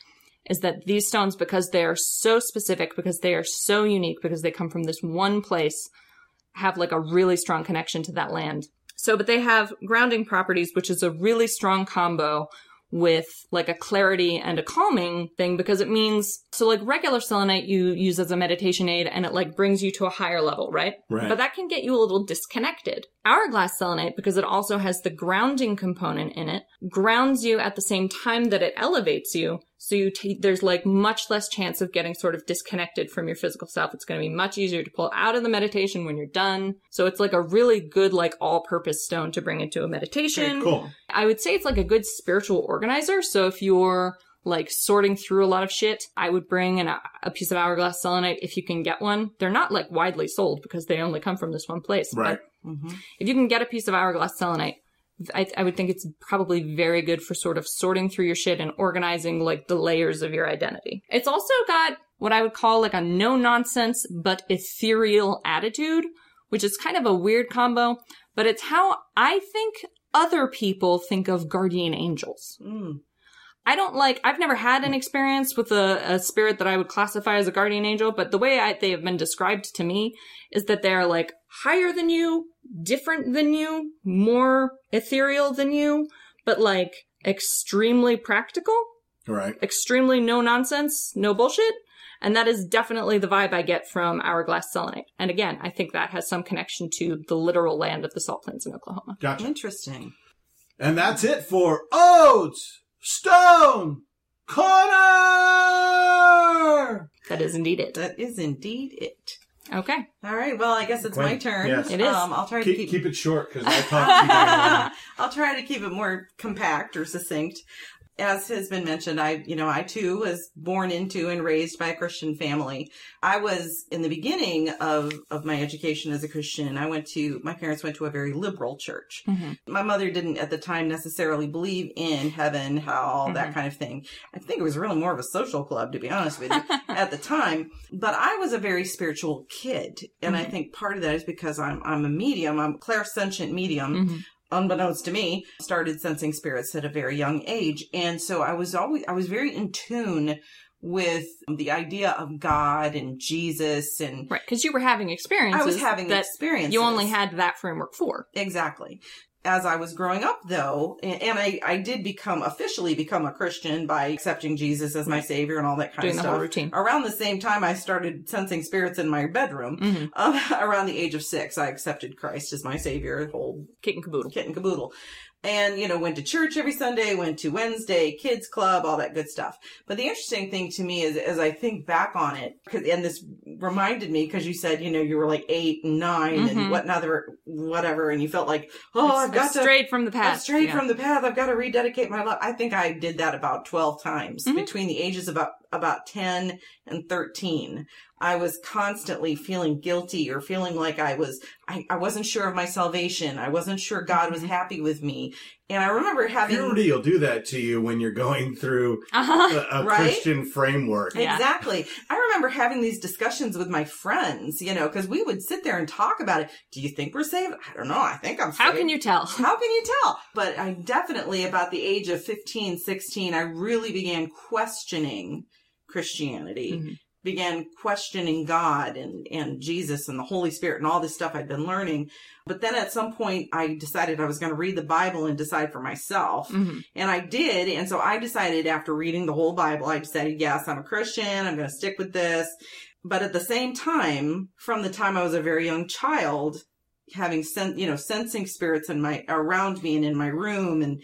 Is that these stones, because they are so specific, because they are so unique, because they come from this one place, have like a really strong connection to that land. So, but they have grounding properties, which is a really strong combo with like a clarity and a calming thing because it means so like regular selenite you use as a meditation aid and it like brings you to a higher level, right? Right. But that can get you a little disconnected. Hourglass selenite, because it also has the grounding component in it, grounds you at the same time that it elevates you. So you take, there's like much less chance of getting sort of disconnected from your physical self. It's going to be much easier to pull out of the meditation when you're done. So it's like a really good, like all purpose stone to bring into a meditation. Very cool. I would say it's like a good spiritual organizer. So if you're like sorting through a lot of shit, I would bring an, a piece of hourglass selenite if you can get one. They're not like widely sold because they only come from this one place. but Right. Mhm. if you can get a piece of hourglass selenite, I, I would think it's probably very good for sort of sorting through your shit and organizing like the layers of your identity. It's also got what I would call like a no nonsense but ethereal attitude, which is kind of a weird combo, but it's how I think other people think of guardian angels. Mm. I don't like, I've never had an experience with a, a spirit that I would classify as a guardian angel, but the way I, they have been described to me is that they're like higher than you, different than you, more ethereal than you, but like extremely practical, Right. extremely no nonsense, no bullshit. And that is definitely the vibe I get from Hourglass Selenite. And again, I think that has some connection to the literal land of the salt plains in Oklahoma. Gotcha. Interesting. And that's it for Odes Stone Corner. That is indeed it. That is indeed it. Okay. All right. Well, I guess it's my turn. yes. It is. Um, I'll try to Keep, keep. keep it short because I talk too damn <laughs> long. I'll try to keep it more compact or succinct. As has been mentioned, I, you know, I too was born into and raised by a Christian family. I was in the beginning of, of my education as a Christian. I went to, my parents went to a very liberal church. Mm-hmm. My mother didn't at the time necessarily believe in heaven, hell, that Mhm. kind of thing. I think it was really more of a social club, to be honest with you, <laughs> at the time. But I was a very spiritual kid. And I Mhm. think part of that is because I'm, I'm a medium. I'm a clairsentient medium Mhm. Unbeknownst to me, started sensing spirits at a very young age. And so I was always, I was very in tune with the idea of God and Jesus and Right, because you were having experiences I was having that experiences. you only had that framework for. Exactly. As I was growing up though, and, and I, I did become officially become a Christian by accepting Jesus as my savior and all that kind Doing of stuff. routine. Around the same time I started sensing spirits in my bedroom. hmm Um, <laughs> around the age of six, I accepted Christ as my savior, whole Kit and caboodle. kit and caboodle. And, you know, went to church every Sunday, went to Wednesday, kids club, all that good stuff. But the interesting thing to me is, as I think back on it, 'cause- and this reminded me, because you said, you know, you were like eight and 9 Mhm. and whatnother, whatever, and you felt like, oh, I've got to, strayed from the past. strayed yeah. from the path. I've got to rededicate my life. I think I did that about 12 times Mhm. between the ages of about, about 10 and 13. I was constantly feeling guilty or feeling like I was, I, I wasn't sure of my salvation. I wasn't sure God was Mhm. happy with me. And I remember having, Puberty will do that to you when you're going through Uh-huh. a, a Right? Christian framework. Yeah. Exactly. I remember having these discussions with my friends, you know, because we would sit there and talk about it. Do you think we're saved? I don't know. I think I'm saved. How can you tell? How can you tell? But I definitely, about the age of 15, 16, I really began questioning Christianity, Mhm. Began questioning God and, and Jesus and the Holy Spirit and all this stuff I'd been learning. But then at some point, I decided I was going to read the Bible and decide for myself. Mhm. And I did. And so I decided after reading the whole Bible, I decided, yes, I'm a Christian. I'm going to stick with this. But at the same time, from the time I was a very young child, having sen- you know, sensing spirits in my, around me and in my room and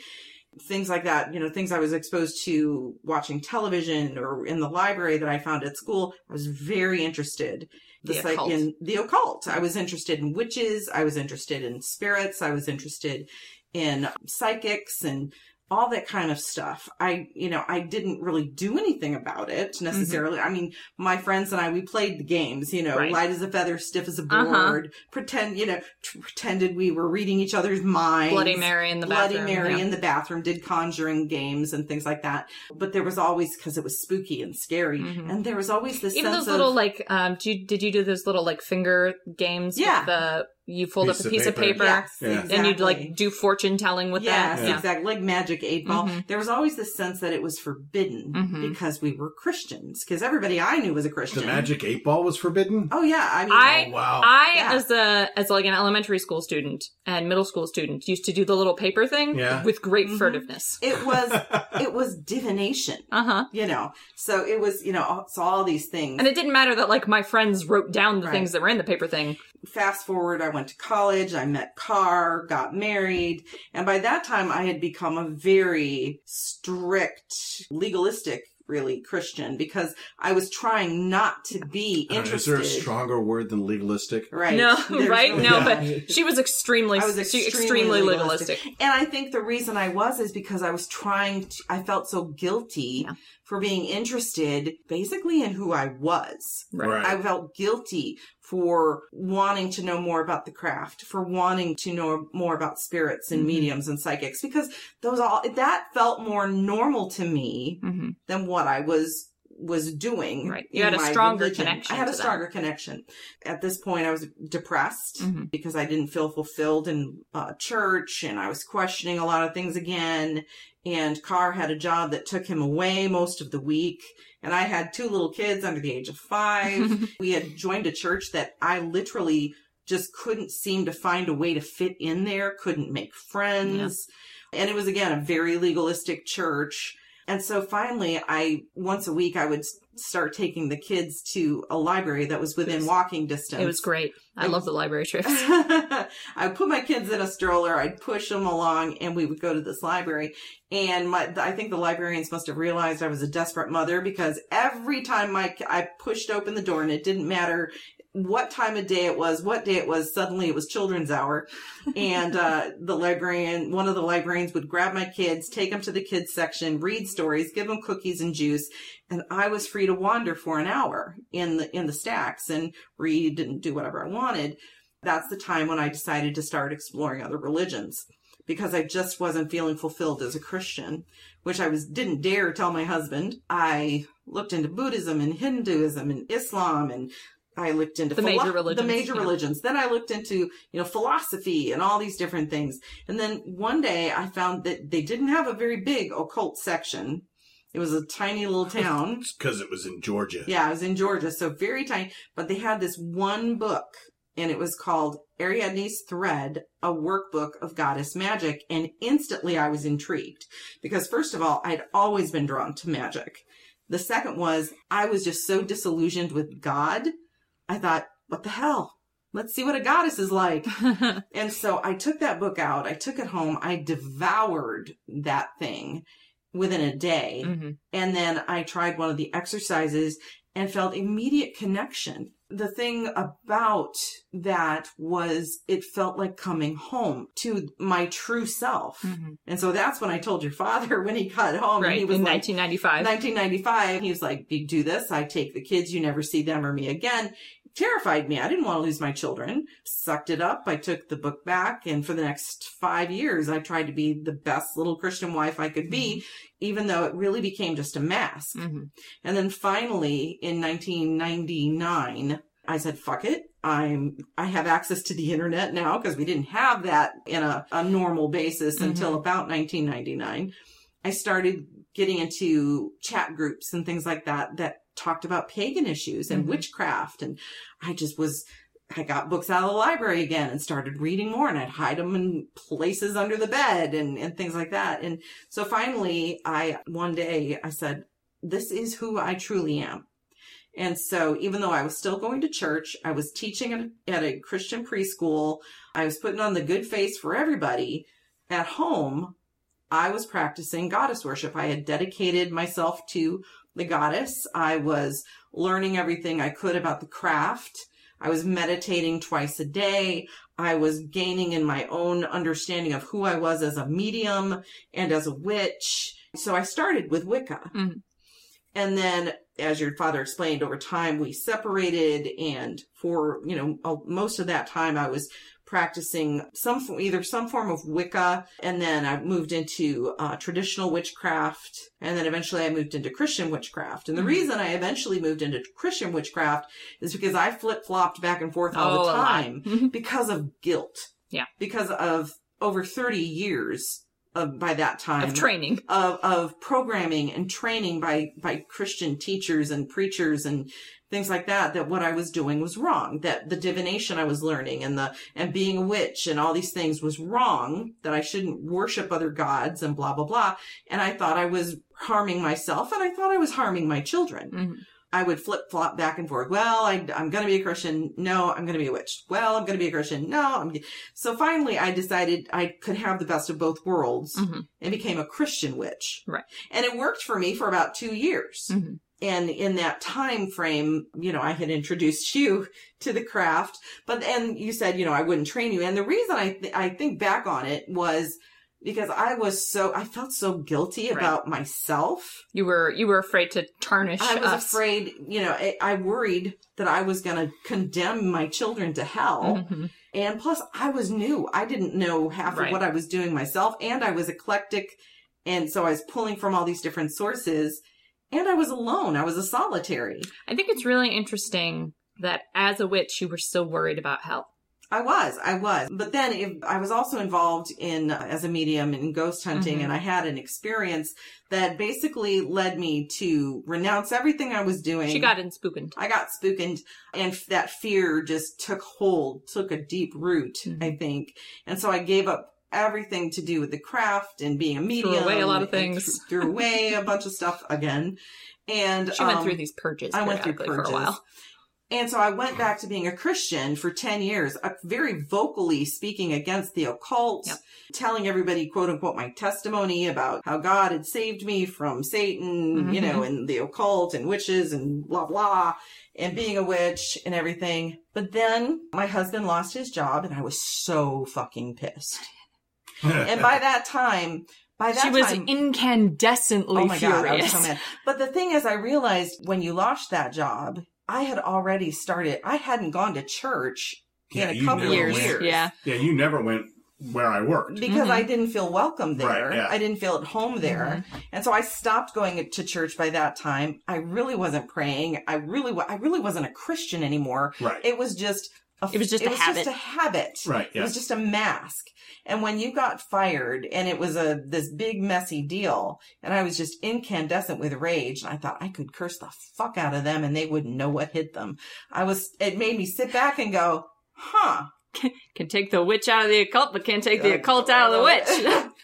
things like that, you know, things I was exposed to watching television or in the library that I found at school, I was very interested. The psych- occult. in the occult. I was interested in witches. I was interested in spirits. I was interested in psychics and all that kind of stuff. I, you know, I didn't really do anything about it necessarily. I mean, my friends and I, we played the games, you know, Mm-hmm. Right. light as a feather, stiff as a board, Uh-huh. pretend, you know, t- pretended we were reading each other's minds. Bloody Mary in the Bloody bathroom. Mary yeah. in the bathroom, did conjuring games and things like that. But there was always, cause it was spooky and scary. Mhm. And there was always this Even sense those little of, like, um, did you, did you do those little like finger games? Yeah. With the you fold Piece up a of piece of paper. paper, yes, Yeah. exactly. and you'd like do fortune telling with Yes, that. Yeah. exactly. Like magic eight ball. Mhm. There was always this sense that it was forbidden Mhm. because we were Christians. Because everybody I knew was a Christian. The magic eight ball was forbidden. Oh yeah, I mean, I- oh wow! I, Yeah. as a as like an elementary school student and middle school student, used to do the little paper thing Yeah. with great Mhm. furtiveness. it was <laughs> it was divination. Uh huh. You know, so it was you know all- so all these things. And it didn't matter that like my friends wrote down the Right. things that were in the paper thing. Fast forward, I went to college. I met Carr, got married, and by that time I had become a very strict, legalistic. Really Christian because I was trying not to be Uh, is there a stronger word than legalistic? Right. No, <laughs> There's right? really No, not. but she was extremely, I was extremely extremely legalistic. legalistic. And I think the reason I was is because I was trying to, I felt so guilty Yeah. For being interested basically in who I was. Right. I felt guilty for wanting to know more about the craft, for wanting to know more about spirits and Mhm. mediums and psychics, because those all, that felt more normal to me hmm than what I was was doing. Right. You had a stronger religion. connection I had a that. stronger connection. At this point, I was depressed Mhm. because I didn't feel fulfilled in uh, church and I was questioning a lot of things again. And Carr had a job that took him away most of the week. And I had two little kids under the age of five. <laughs> we had joined a church that I literally just couldn't seem to find a way to fit in there, couldn't make friends. And it was again a very legalistic church. And so finally, I, once a week, I would start taking the kids to a library that was within Yes. walking distance. It was great. I love the library trips. <laughs> I put my kids in a stroller, I'd push them along, and we would go to this library. And my, I think the librarians must have realized I was a desperate mother because every time my, I pushed open the door, and it didn't matter what time of day it was, what day it was. Suddenly it was children's hour. And, uh, <laughs> the librarian, one of the librarians would grab my kids, take them to the kids section, read stories, give them cookies and juice. And I was free to wander for an hour in the, in the stacks and read and do whatever I wanted. That's the time when I decided to start exploring other religions because I just wasn't feeling fulfilled as a Christian, which I was didn't dare tell my husband. I looked into Buddhism and Hinduism and Islam and I looked into The major religions, The major yeah. religions. Then I looked into, you know, philosophy and all these different things. And then one day I found that they didn't have a very big occult section. It was a tiny little <laughs> town. because it was in Georgia. Yeah, it was in Georgia, so very tiny. But they had this one book, and it was called Ariadne's Thread, a workbook of goddess magic. And instantly I was intrigued because, first of all, I'd always been drawn to magic. The second was I was just so disillusioned with God. I thought, what the hell? Let's see what a goddess is like. <laughs> And so I took that book out, I took it home, I devoured that thing within a day. Mhm. And then I tried one of the exercises and felt immediate connection. The thing about that was it felt like coming home to my true self. Mhm. And so that's when I told your father <laughs> when he got home. Right, he was in like, 1995. 1995. He was like, you do this, I take the kids, you never see them or me again. Terrified me. I didn't want to lose my children. Sucked it up. I took the book back. And for the next five years, I tried to be the best little Christian wife I could be, even though it really became just a mask. Mhm. And then finally in 1999, I said, fuck it. I'm, I have access to the internet now because we didn't have that in a, a normal basis until about 1999. I started getting into chat groups and things like that that talked about pagan issues and Mhm. witchcraft. And I just was, I got books out of the library again and started reading more and I'd hide them in places under the bed and, and things like that. And so finally I, one day I said, this is who I truly am. And so even though I was still going to church, I was teaching at, at a Christian preschool. I was putting on the good face for everybody at home. I was practicing goddess worship. I had dedicated myself to the goddess. I was learning everything I could about the craft. I was meditating twice a day. I was gaining in my own understanding of who I was as a medium and as a witch. So I started with Wicca. Mhm. And then, as your father explained, over time we separated. And for, you know, most of that time I was practicing some, either some form of Wicca. And then I moved into uh, traditional witchcraft. And then eventually I moved into Christian witchcraft. And the Mhm. reason I eventually moved into Christian witchcraft is because I flip flopped back and forth all Oh, the time Mhm. because of guilt. Yeah. Because of over 30 years of, by that time Of training. of, of programming and training by, by Christian teachers and preachers and things like that, that what I was doing was wrong, that the divination I was learning and the, and being a witch and all these things was wrong, that I shouldn't worship other gods and blah, blah, blah. And I thought I was harming myself and I thought I was harming my children. Mhm. I would flip flop back and forth. Well, I, I'm going to be a Christian. No, I'm going to be a witch. Well, I'm going to be a Christian. No, I'm. So finally, I decided I could have the best of both worlds Mhm. and became a Christian witch. Right. And it worked for me for about two years. Mhm. And in that time frame, you know, I had introduced you to the craft, but and you said, you know, I wouldn't train you. And the reason I th- I think back on it was because I was so I felt so guilty Right. about myself. You were you were afraid to tarnish I was us. afraid, you know, I, I worried that I was going to condemn my children to hell. Mhm. And plus, I was new. I didn't know half Right. of what I was doing myself, and I was eclectic. And so I was pulling from all these different sources, and I was alone. I was a solitary. I think it's really interesting that as a witch you were still worried about hell. I was, I was. But then if, I was also involved in, uh, as a medium in ghost hunting, Mhm. and I had an experience that basically led me to renounce everything I was doing. She got in spookened. I got spooked and f- that fear just took hold, took a deep root, Mhm. I think. And so I gave up everything to do with the craft and being a medium. Threw away a lot of things. Threw, threw <laughs> away a bunch of stuff again. And She went um, through these purges I went through periodically for a while. And so I went back to being a Christian for 10 years, uh, very vocally speaking against the occult, Yep. telling everybody, quote unquote, my testimony about how God had saved me from Satan, you Mhm. know, and the occult and witches and blah, blah, and being a witch and everything. But then my husband lost his job and I was so fucking pissed. <laughs> And by that time, by that time. she was time, incandescently Oh my god, I was furious. so mad. But the thing is, I realized when you lost that job, I had already started. I hadn't gone to church Yeah, in a couple never of went. years. Yeah. yeah, you never went where I worked. Because Mhm. I didn't feel welcome there. Right, yeah. I didn't feel at home there. And so I stopped going to church by that time. I really wasn't praying. I really, I really wasn't a Christian anymore. Right. It was just, a, It was just it a was habit. just a habit. right. It was just a mask. And when you got fired and it was a this big messy deal and I was just incandescent with rage and I thought I could curse the fuck out of them and they wouldn't know what hit them. I was it made me sit back and go, "Huh. Can take the witch out of the occult, but can't take the occult out of the witch.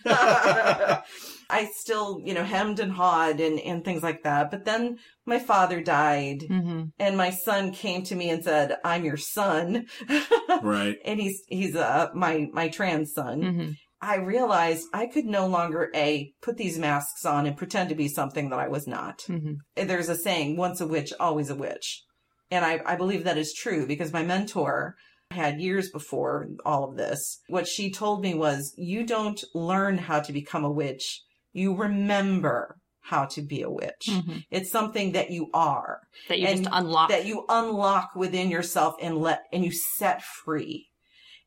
<laughs> <laughs> <laughs> I still, you know, hemmed and hawed and, and things like that. But then my father died hmm and my son came to me and said, I'm your son. <laughs> right. and he's, he's, uh, my, my trans son. hmm I realized I could no longer a put these masks on and pretend to be something that I was not. hmm There's a saying, once a witch, always a witch. And I, I believe that is true because my mentor had years before all of this. What she told me was, you don't learn how to become a witch. You remember how to be a witch. hmm It's something that you are That you And just unlock. that you unlock within yourself and let and you set free.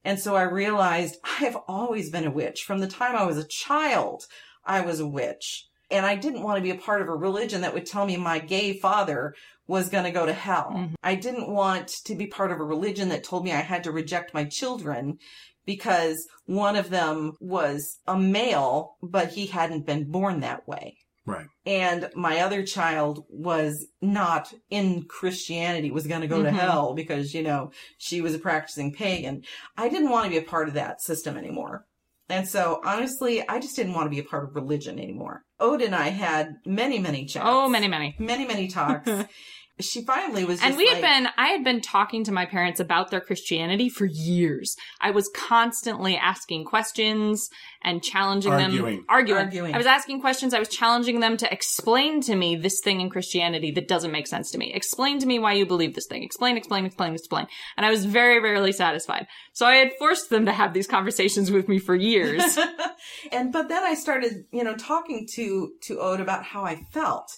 And so I realized I have always been a witch. From the time I was a child, I was a witch. And I didn't want to be a part of a religion that would tell me my gay father was going to go to hell. Mhm. I didn't want to be part of a religion that told me I had to reject my children because one of them was a male, but he hadn't been born that way Right. and my other child was not in Christianity, was going to go to Mhm. hell because, you know, she was a practicing pagan. I didn't want to be a part of that system anymore. And so honestly, I just didn't want to be a part of religion anymore. Ode and I had many, many chats. oh, many, many. many, many talks. <laughs> she finally was just and we had like- been i had been talking to my parents about their christianity for years i was constantly asking questions and challenging Arguing. them arguing. Arguing. i was asking questions i was challenging them to explain to me this thing in christianity that doesn't make sense to me explain to me why you believe this thing explain explain explain explain and i was very rarely satisfied so i had forced them to have these conversations with me for years <laughs> and but then I started, you know, talking to to Ode about how I felt.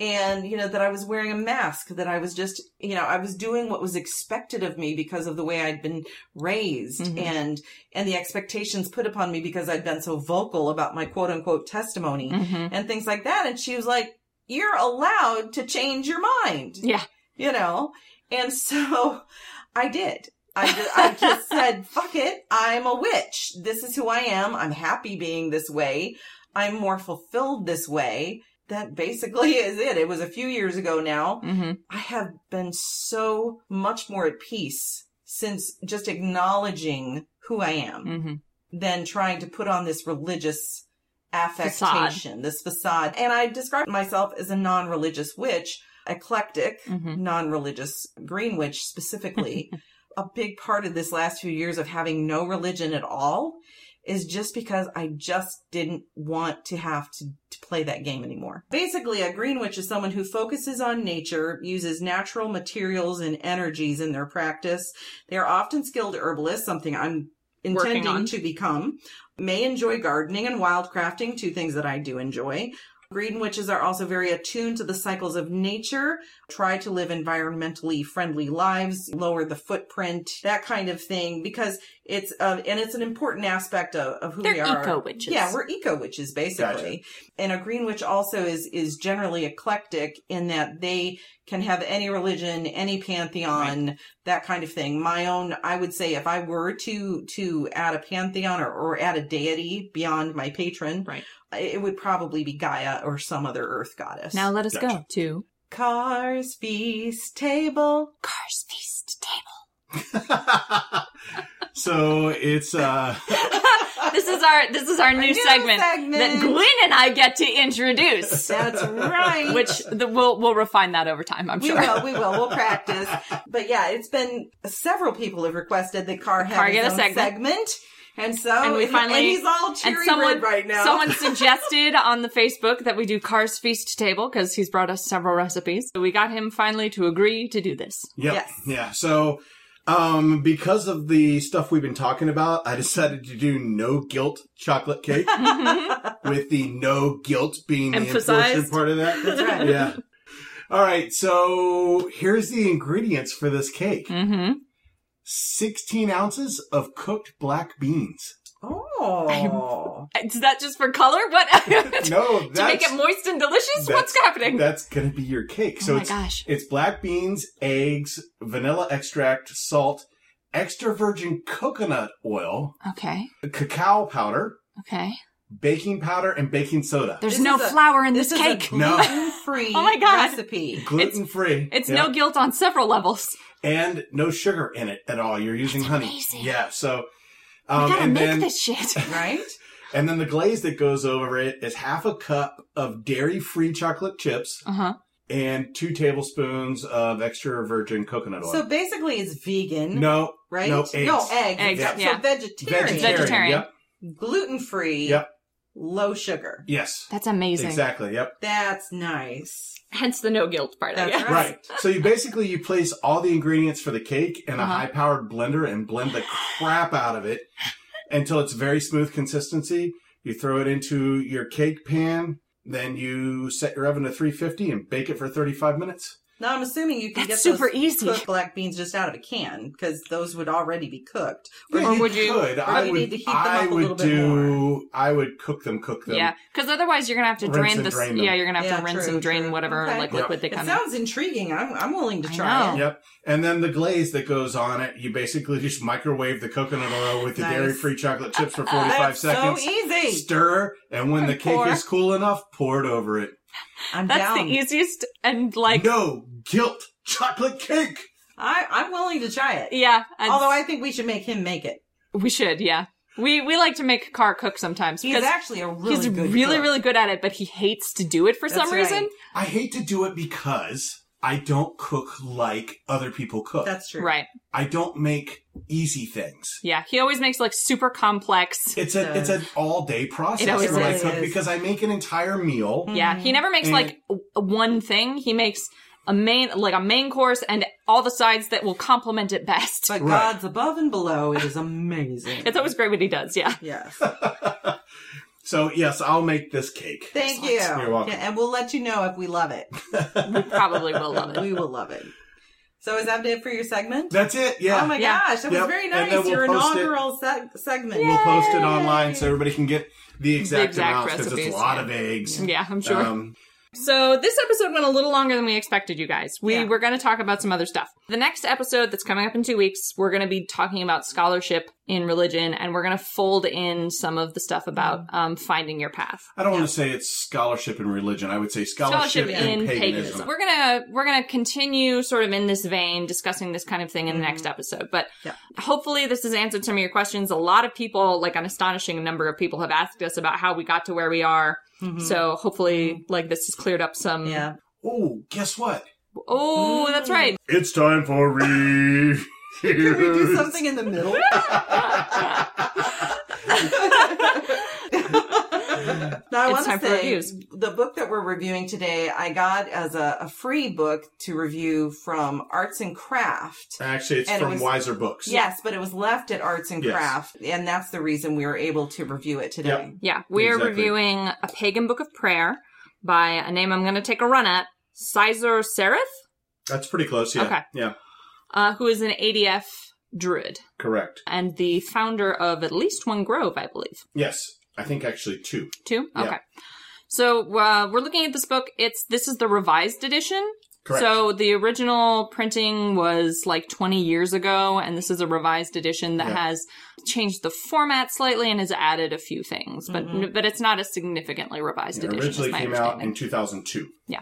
And, you know, that I was wearing a mask, that I was just, you know, I was doing what was expected of me because of the way I'd been raised Mhm. and, and the expectations put upon me because I'd been so vocal about my quote unquote testimony hmm and things like that. And she was like, you're allowed to change your mind yeah you know? And so <laughs> I did. I just, I just <laughs> said, fuck it. I'm a witch. This is who I am. I'm happy being this way. I'm more fulfilled this way. That basically is it. It was a few years ago now. hmm I have been so much more at peace since just acknowledging who I am hmm than trying to put on this religious affectation, this facade. And I describe myself as a non-religious witch, eclectic, hmm non-religious green witch specifically. <laughs> a big part of this last few years of having no religion at all is just because I just didn't want to have to, to play that game anymore. Basically, a green witch is someone who focuses on nature, uses natural materials and energies in their practice. They are often skilled herbalists, something I'm intending to become. May enjoy gardening and wildcrafting, two things that I do enjoy. Green witches are also very attuned to the cycles of nature, try to live environmentally friendly lives, lower the footprint, that kind of thing, because it's, uh, and it's an important aspect of, of who they're we are. eco witches Yeah, we're eco witches basically. And a green witch also is is generally eclectic in that they can have any religion, any pantheon, that kind of thing. My own, I would say, if I were to to add a pantheon or, or add a deity beyond my patron, Right. it would probably be Gaia or some other Earth goddess. now let us go to Carr's Feast Table. Carr's feast table <laughs> so it's uh <laughs> this is our this is our new, new segment, segment. that Gwen and I get to introduce. That's right. Which the, we'll we'll refine that over time. I'm we sure. We will, we will, we'll practice. But yeah, it's been several people have requested that Carr have Carr his get a own segment. And so, And we finally- and he's all cheery and someone red right now. someone <laughs> suggested on the Facebook that we do Carr's Feast Table because he's brought us several recipes. So we got him finally to agree to do this. Yep. Yes. Yeah. So, um, because of the stuff we've been talking about, I decided to do no guilt chocolate cake <laughs> with the no guilt being the Emphasized. important part of that. That's right. Yeah. All right. So here's the ingredients for this cake. Mm-hmm. 16 ounces of cooked black beans. Oh. <laughs> Is that just for color? What? <laughs> No, to make it moist and delicious? What's happening? that's going to be your cake. Oh so oh my it's, gosh. it's black beans, eggs, vanilla extract, salt, extra virgin coconut oil, Okay. cacao powder, Okay. baking powder, and baking soda. There's This no is a- flour in this, This cake. is a No. gluten-free <laughs> Oh my God. recipe. Gluten free. It's no guilt on several levels. and no sugar in it at all. You're using honey. amazing. Yeah. So, We um, gotta and make then this shit. <laughs> Right? and then the glaze that goes over it is half a cup of dairy free chocolate chips Uh huh. and two tablespoons of extra virgin coconut oil. So basically it's vegan, no, right? no, eggs. No, eggs. Eggs, So yeah. vegetarian. vegetarian. Vegetarian. Yep. Gluten-free. Yep. Low sugar. Yes. That's amazing. Exactly. Yep. That's nice. Hence the no guilt part. I That's guess. right. Right. So you basically you place all the ingredients for the cake in a Uh-huh. high-powered blender and blend the crap out of it until it's very smooth consistency. You throw it into your cake pan, then you set your oven to 350 and bake it for 35 minutes. Now I'm assuming you can That's get super those easy. cooked black beans just out of a can because those would already be cooked. Yeah, Or would you- Could. or I you would. need to heat them I up a would little bit do. I would cook them. Cook them. Yeah, because otherwise you're gonna have to Rinse drain and this. drain yeah, you're gonna have Yeah, to rinse true, and drain true. whatever Okay. like Yep. liquid they It come sounds intriguing. I'm, I'm willing to I try know. it. Yep. And then the glaze that goes on it, you basically just microwave the coconut oil with the Nice. dairy-free chocolate chips for <laughs> 45 That's seconds. so easy. Stir, and when the cake pour. is cool enough, pour it over it. I'm. That's down. the easiest and like no guilt chocolate cake. I, I'm willing to try it. yeah. and Although I think we should make him make it. we should. Yeah, we we like to make Carr cook sometimes He's because actually a really he's good really cook. really good at it, but he hates to do it for That's some right. reason. I hate to do it because I don't cook like other people cook. That's true. Right. I don't make easy things. Yeah. He always makes like super complex. It's a it's an all day process It always when I is. cook because I make an entire meal. Mm-hmm. Yeah. He never makes And- like w- one thing. He makes a main like a main course and all the sides that will complement it best. But Right. God's above and below. It is amazing. <laughs> It's always great what he does. Yeah. yes. <laughs> So yes, I'll make this cake. Thank you. You're welcome. Yeah, and we'll let you know if we love it. <laughs> We probably will love it. We will love it. So is that it for your segment? That's it. Yeah. Oh my Yeah. gosh, that was very nice. we'll Your inaugural seg- segment. We'll post it online so everybody can get the exact, exact amounts because it's a lot yeah. of eggs. Yeah, I'm sure. Um, So this episode went a little longer than we expected, you guys. We Yeah. were going to talk about some other stuff. The next episode that's coming up in two weeks, we're going to be talking about scholarship in religion, and we're going to fold in some of the stuff about um, finding your path. I don't want to say it's scholarship in religion. I would say scholarship, Scholarship in, in paganism. paganism. We're gonna we're gonna continue sort of in this vein, discussing this kind of thing in the next episode. But Yeah. hopefully, this has answered some of your questions. A lot of people, like an astonishing number of people, have asked us about how we got to where we are. Mhm. So hopefully, like this has cleared up some. yeah. Oh, guess what? Oh, that's right. It's time for re. <laughs> Can we do something in the middle? <laughs> now, I It's want time to for say reviews. the book that we're reviewing today, I got as a, a free book to review from Arts and Craft. Actually, it's And it from was- Weiser Books. Yes, but it was left at Arts and Yes. Craft, and that's the reason we were able to review it today. Yeah, we are Exactly. reviewing a pagan book of prayer by a name I'm going to take a run at, Sizer Sereth, That's pretty close. Yeah. Okay. Yeah. Uh, who is an ADF druid Correct. and the founder of at least one grove, I believe. Yes. I think actually two. Two? Yeah. Okay. So uh, we're looking at this book. It's this is the revised edition. Correct. So the original printing was like 20 years ago, and this is a revised edition that Yeah. has changed the format slightly and has added a few things, but Mhm. but it's not a significantly revised It edition. originally came out in 2002. Yeah.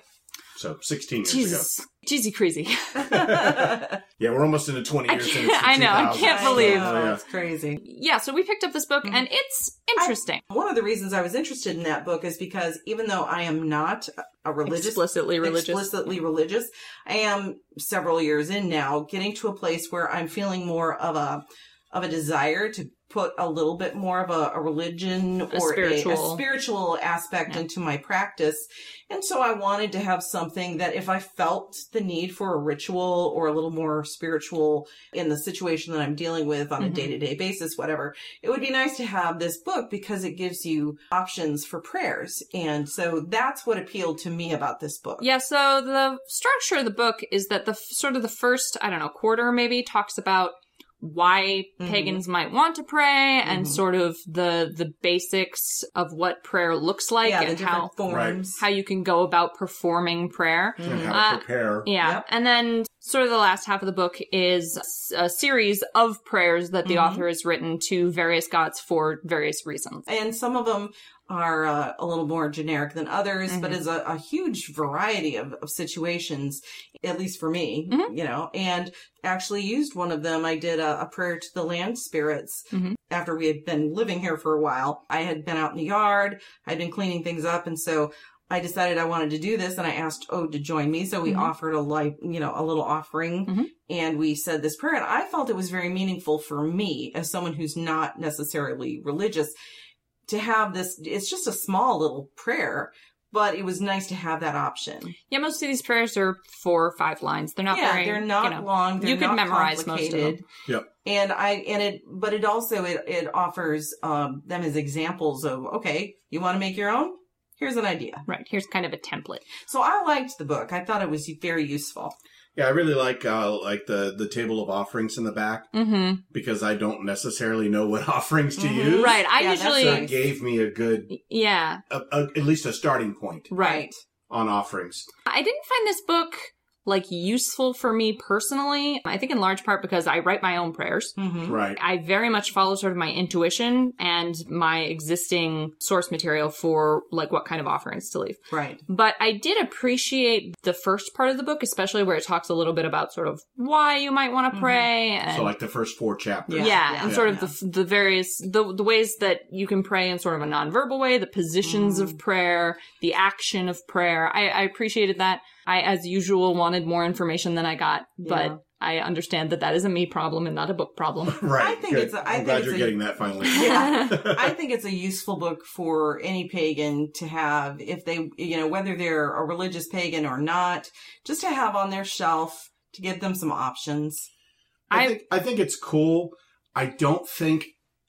So 16 years ago. Jesus, cheesy crazy. <laughs> Yeah, we're almost into 20 I years. can't- and I know, I can't I believe- know, Oh, yeah. it's crazy. yeah, so we picked up this book Mhm. and it's interesting. One of the reasons I was interested in that book is because even though I am not a religious Explicitly religious. explicitly religious. I am several years in now, getting to a place where I'm feeling more of a of a desire to put a little bit more of a, a religion or a, spiritual. a spiritual aspect Yeah. into my practice. And so I wanted to have something that if I felt the need for a ritual or a little more spiritual in the situation that I'm dealing with on a Mhm. day to day basis, whatever, it would be nice to have this book because it gives you options for prayers. And so that's what appealed to me about this book. Yeah, so the structure of the book is that the sort of the first, I don't know, quarter maybe talks about why Mhm. pagans might want to pray and Mhm. sort of the the basics of what prayer looks like yeah, and different how forms. how you can go about performing prayer. And Mhm. how Uh, to prepare. Yeah. Yep. And then sort of the last half of the book is a series of prayers that the Mhm. author has written to various gods for various reasons. and some of them are uh, a little more generic than others, but Mhm. is a, a huge variety of, of situations, at least for me, Mhm. you know, and actually used one of them. I did a, a prayer to the land spirits Mhm. after we had been living here for a while. I had been out in the yard, I'd been cleaning things up, and so I decided I wanted to do this and I asked Ode to join me. So we Mhm. offered a light, you know, a little offering Mhm. and we said this prayer and I felt it was very meaningful for me as someone who's not necessarily religious to have this. It's just a small little prayer, but it was nice to have that option. Yeah, most of these prayers are four or five lines. They're not yeah, very, they're not you know, long. They're you could memorize most of them. Yep. And I and it, but it also it it offers um, them as examples of okay, you want to make your own. Here's an idea. Right. Here's kind of a template. So I liked the book. I thought it was very useful. Yeah, I really like uh, like the the table of offerings in the back Mm-hmm. because I don't necessarily know what <laughs> offerings to Mhm. use. Right. I Yeah, usually, So it gave me a good, yeah, a, a, at least a starting point right. on offerings. I didn't find this book like useful for me personally. I think in large part because I write my own prayers. Mm-hmm. Right. I very much follow sort of my intuition and my existing source material for like what kind of offerings to leave. Right. But I did appreciate the first part of the book, especially where it talks a little bit about sort of why you might want to Mhm. pray and So like the first four chapters. yeah, Yeah, and yeah, sort yeah. of the the various the the ways that you can pray in sort of a nonverbal way, the positions Mm. of prayer, the action of prayer. I, I appreciated that. I, as usual, wanted more information than I got, Yeah. but I understand that that is a me problem and not a book problem. <laughs> Right. I think good. it's a- I'm think glad it's you're a- getting that finally. <laughs> Yeah. <laughs> I think it's a useful book for any pagan to have if they, you know, whether they're a religious pagan or not, just to have on their shelf to give them some options. I, I- think I think it's cool. I don't think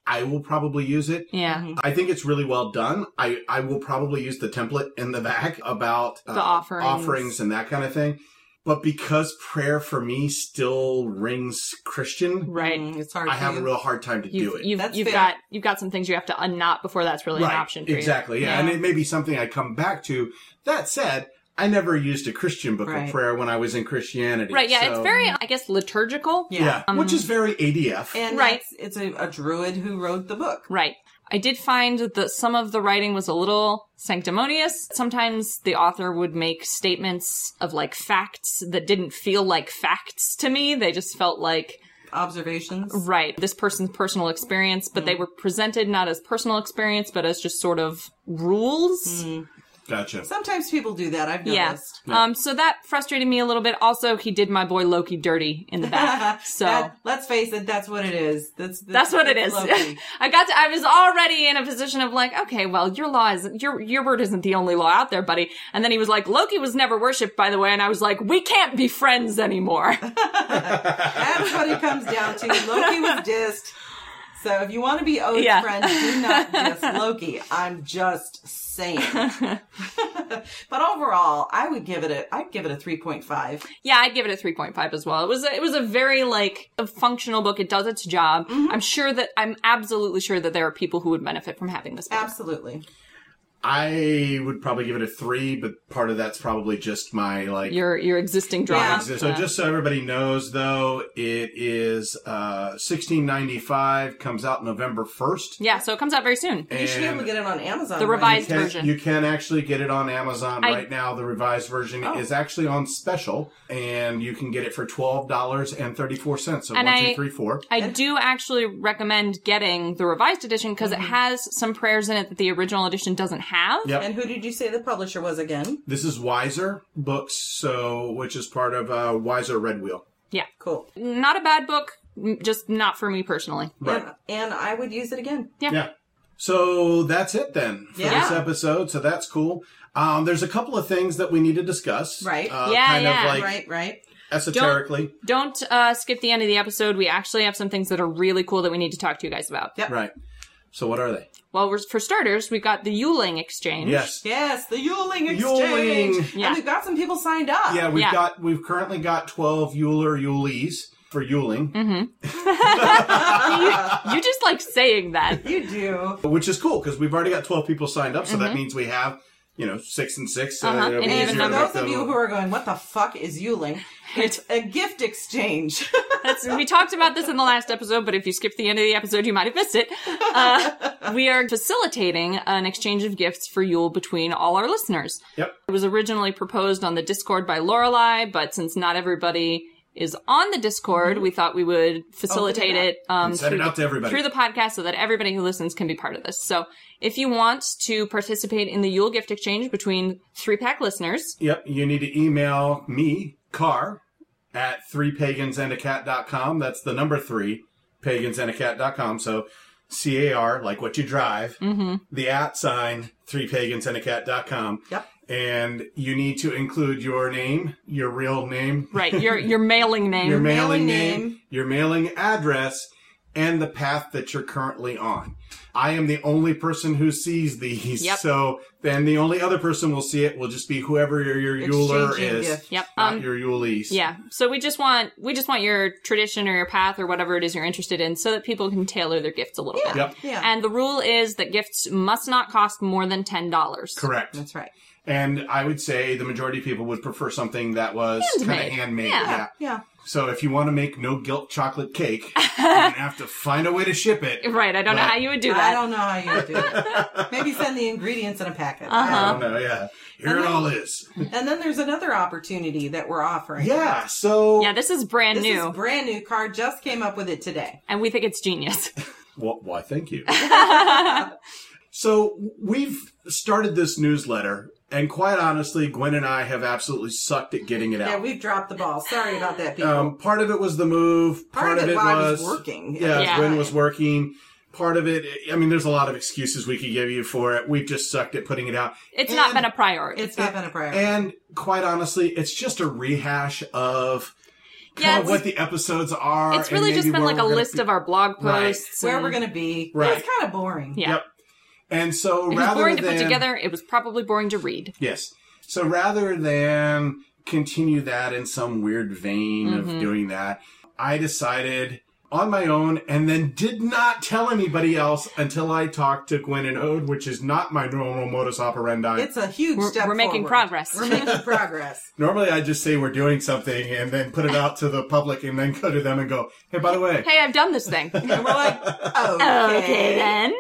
I will probably use it. yeah. Mhm. I think it's really well done. I, I will probably use the template in the back about uh, The offerings. offerings and that kind of thing. But because prayer for me still rings Christian, Right. Mm, it's hard. I for have a real hard time to You've, do it. you've, you've got you've got some things you have to unknot before that's really right. an option for you. exactly. Yeah. Yeah. And it may be something I come back to. That said, I never used a Christian book Right. of prayer when I was in Christianity. Right. Yeah. so- It's very, I guess, liturgical. Yeah. yeah, Um, which is very ADF. And Right. that's- it's a, a druid who wrote the book. Right. I did find that some of the writing was a little sanctimonious. Sometimes the author would make statements of like facts that didn't feel like facts to me. They just felt like, Observations. right, this person's personal experience, but they were presented not as personal experience, but as just sort of rules. Mm. Gotcha. Sometimes people do that. I've Yeah. noticed. Um, so that frustrated me a little bit. Also, he did my boy Loki dirty in the back. <laughs> So That- let's face it, that's what it is. That's That's what it is. Loki. <laughs> I got to, I was already in a position of like, okay, well, your law is, your, your word isn't the only law out there, buddy. And then he was like, Loki was never worshipped, by the way. And I was like, we can't be friends anymore. <laughs> That's what it comes down to. Loki was dissed. So if you want to be Ode's Yeah. friend, do not <laughs> diss Loki. I'm just saying. <laughs> but overall, I would give it a I'd give it a 3.5. yeah, I'd give it a 3.5 as well. It was, a, it was a very like a functional book. It does its job. Mm-hmm. I'm sure that, I'm absolutely sure that there are people who would benefit from having this book. Absolutely. I would probably give it a three, but part of that's probably just my like Your your existing drama. Yeah. So just so everybody knows, though, it is uh, sixteen ninety five. Comes out November first. yeah, so it comes out very soon. You should be able to get it on Amazon. The right? revised can, version. You can actually get it on Amazon I- right now. The revised version Oh. is actually on special, and you can get it for twelve dollars and thirty four cents. So And one, I- two, three, four. I do actually recommend getting the revised edition because Mm-hmm. it has some prayers in it that the original edition doesn't have. Yep. And who did you say the publisher was again? This is Weiser Books, so which is part of uh, Weiser Red Wheel. Yeah. Cool. Not a bad book, just not for me personally. Right. And, and I would use it again. Yeah. Yeah. So that's it then for Yeah. this episode. So that's cool. Um, there's a couple of things that we need to discuss. Right. Uh, Yeah, kind yeah. of like right, right. esoterically. Don't uh, skip the end of the episode. We actually have some things that are really cool that we need to talk to you guys about. Yep. Right. So what are they? Well, we're, for starters, we've got the Yuling exchange. Yes. Yes, the Yuling exchange. Yuling. Yeah. And we've got some people signed up. Yeah, we've Yeah. got we've currently got twelve Yuler Yulees for Yuling, <laughs> you, you just like saying that. You do. which is cool because we've already got twelve people signed up. So that means we have you know six and six. So Mm-hmm. Uh-huh, it'll be even For those of you who are going, what the fuck is Yuling? It's a gift exchange. <laughs> That's, we talked about this in the last episode, but if you skipped the end of the episode, you might have missed it. Uh, we are facilitating an exchange of gifts for Yule between all our listeners. Yep. It was originally proposed on the Discord by Lorelei, but since not everybody is on the Discord, we thought we would facilitate Open it it, um, And send it through, out to everybody. through the podcast so that everybody who listens can be part of this. So if you want to participate in the Yule gift exchange between three pack listeners, Yep, you need to email me, Car, at threepagansandacat.com. That's the number three, pagansandacat.com. So C-A-R, like what you drive, mm-hmm. the at sign, threepagansandacat.com. Yep. And you need to include your name, your real name, right, your your mailing <laughs> name. your mailing mailing name, name. your mailing address, and the path that you're currently on. I am the only person who sees these. Yep. So then the only other person will see it will just be whoever your, your Yuler is. gift. Yep. Not Um, your Yulees. Yeah. So we just want we just want your tradition or your path or whatever it is you're interested in so that people can tailor their gifts a little Yeah. bit. Yep. Yeah. And the rule is that gifts must not cost more than ten dollars. Correct. That's right. And I would say the majority of people would prefer something that was kind of Handmade. handmade. Yeah. Yeah. Yeah. So if you want to make no guilt chocolate cake, you're gonna <laughs> have to find a way to ship it. Right. I don't know Right. how you would do that. I that. don't know how you would do it. <laughs> Maybe send the ingredients in a packet. Uh-huh. I don't know. Yeah. Here it all is. And then there's another opportunity that we're offering. Yeah. So. Yeah, this is brand This new, is brand new. Carr just came up with it today. and we think it's genius. <laughs> Well, why, thank you. so we've started this newsletter, and quite honestly, Gwen and I have absolutely sucked at getting it out. Yeah, we've dropped the ball. Sorry about that, people. um, part of it was the move. Part Part, of of it it was was working. Yeah, Yeah. Gwen was working. Part of it, I mean, there's a lot of excuses we could give you for it. We've just sucked at putting it out. It's not been a priority. it's not been a priority. And quite honestly, it's just a rehash of kind Yeah, of what the episodes are. it's really just been like a list be- of our blog Right. posts. Where we're going to be. Right. It's kind of boring. Yeah. Yep. And so It was rather boring to put together. It was probably boring to read. Yes. So rather than continue that in some weird vein Mm-hmm. of doing that, I decided on my own and then did not tell anybody else until I talked to Gwen and Ode, which is not my normal modus operandi. It's a huge We're- step we're making forward. progress. We're making <laughs> progress. Normally I just say we're doing something and then put it out to the public and then go to them and go, hey, by the way. Hey, I've done this thing. And we're like, <laughs> okay. okay then.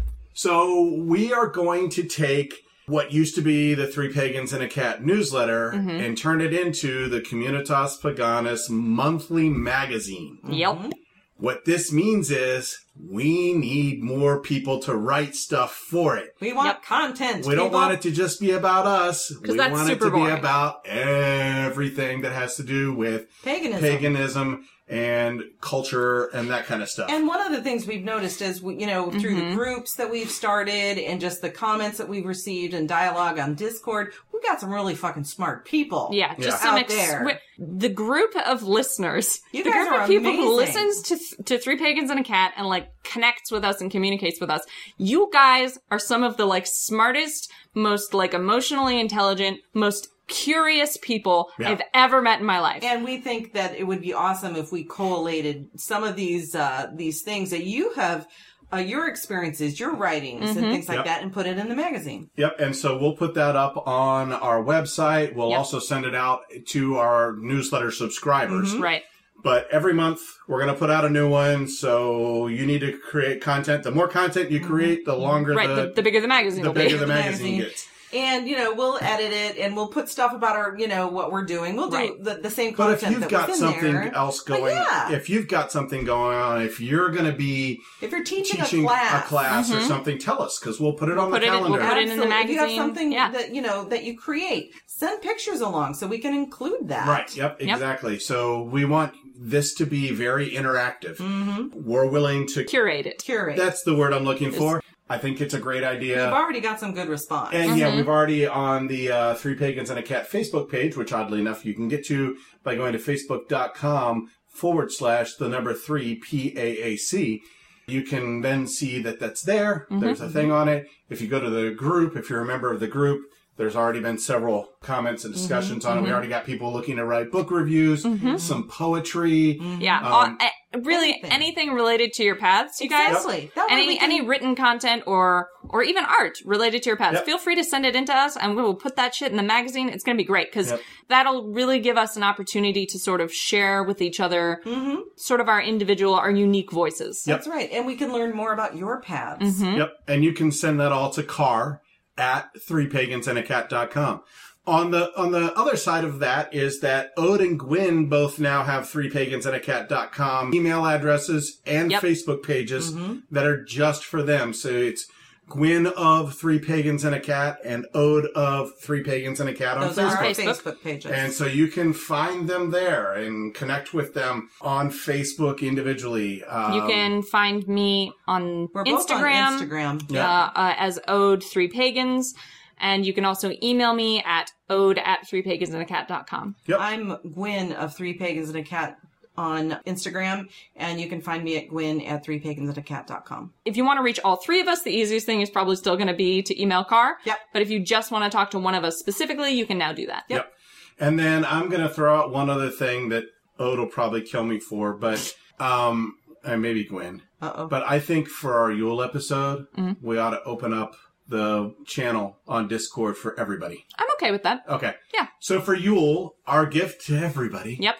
<laughs> So we are going to take what used to be the Three Pagans and a Cat newsletter Mm-hmm. and turn it into the Communitas Paganus monthly magazine. Yep. What this means is we need more people to write stuff for it. We want Yep. content. We don't want it to just be about us. We that's want it super to be about everything that has to do with paganism. paganism and culture and that kind of stuff. And one of the things we've noticed is, we- you know, through Mm-hmm. the groups that we've started and just the comments that we've received and dialogue on Discord, we've got some really fucking smart people. Yeah, just Yeah. some Out ex- there. wi- the group of listeners, You the guys group are of people who listens to to Three Pagans and a Cat and like connects with us and communicates with us. You guys are some of the like smartest, most like emotionally intelligent, most curious people Yeah. I've ever met in my life. And we think that it would be awesome if we collated some of these uh, these things that you have uh, your experiences, your writings, Mhm. and things like Yep. that, and put it in the magazine. Yep. And so we'll put that up on our website. We'll Yep. also send it out to our newsletter subscribers. Mhm. Right. But every month we're going to put out a new one. So you need to create content. The more content you create, the longer Mm-hmm. Right. the, The, the bigger the magazine the will bigger be. the The <laughs> magazine magazine. gets. And you know, we'll edit it, and we'll put stuff about our, you know, what we're doing. We'll do Right. the, the same But if you've that got something there. else going, yeah. if you've got something going on, if you're going to be If you're teaching, teaching a class, or Mhm. something, tell us because we'll put it on put the it in- we'll calendar. put it in the Absolutely. If you have something Yeah. that you know that you create, send pictures along so we can include that. Right. Yep. Yep. Exactly. So we want this to be very interactive. Mm-hmm. We're willing to. Curate it. Curate. That's the word I'm looking for. I think it's a great idea. We've already got some good response. And yeah, Mhm. we've already on the uh, Three Pagans and a Cat Facebook page, which oddly enough you can get to by going to facebook.com forward slash the number three PAAC. You can then see that that's there. Mhm. There's a thing on it. If you go to the group, if you're a member of the group, there's already been several comments and discussions on it. We already got people looking to write book reviews, Mhm. some poetry. Yeah. Um, all- eh, really, anything. anything related to your paths, you guys. Exactly. That way Any can- any written content or or even art related to your paths, Yep. feel free to send it into us, and we will put that shit in the magazine. It's going to be great because Yep. that'll really give us an opportunity to sort of share with each other, Mhm. sort of our individual, our unique voices. Yep. That's right. And we can learn more about your paths. Mhm. Yep. And you can send that all to car at threepagansandacat.com. On the on the other side of that is that Ode and Gwyn both now have threepagansandacat.com email addresses and Yep. Facebook pages Mhm. that are just for them. So it's Gwyn of Three Pagans and a Cat and Ode of Three Pagans and a Cat on Those are our Facebook. Facebook. Facebook pages. And so you can find them there and connect with them on Facebook individually. Um, You can find me on We're both Instagram, on Instagram. Yeah. uh, uh, as Ode Three Pagans. And you can also email me at ode at threepagansandacat.com. Yep. I'm Gwen of Three Pagans and a Cat on Instagram, and you can find me at Gwen at threepagansandacat.com. If you want to reach all three of us, the easiest thing is probably still going to be to email Carr. Yep. But if you just want to talk to one of us specifically, you can now do that. Yep. And then I'm going to throw out one other thing that Ode will probably kill me for, but um, and maybe Gwen. Uh oh. But I think for our Yule episode, Mhm. we ought to open up the channel on Discord for everybody. I'm okay with that. Okay. Yeah. So for Yule, our gift to everybody. Yep.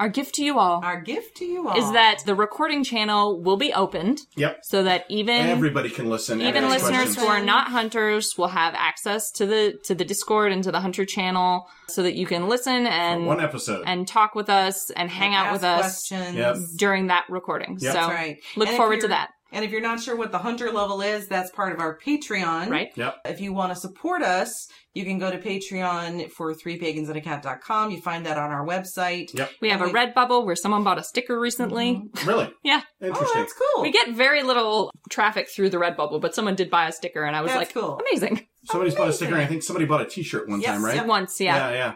Our gift to you all Our gift to you all is that the recording channel will be opened Yep. so that even Everybody can listen. and even ask listeners questions. who are not hunters will have access to the to the Discord and to the Hunter channel so that you can listen and one episode. and talk with us and hang out Ask with us Questions. Yep. during that recording. Yep. So That's right. look And if forward to you're- that. And if you're not sure what the hunter level is, that's part of our Patreon. Right? yep. If you want to support us, you can go to Patreon for threepagansandacat.com. You find that on our website. Yep. We have a And we- Redbubble where someone bought a sticker recently. Mm-hmm. Really? <laughs> Yeah. Oh, Interesting. that's cool. We get very little traffic through the Redbubble, but someone did buy a sticker and I was That's like, cool. amazing. Somebody's bought a sticker. Amazing. I think somebody bought a T-shirt one Yes, time, right? yep. Once, yeah. yeah, yeah.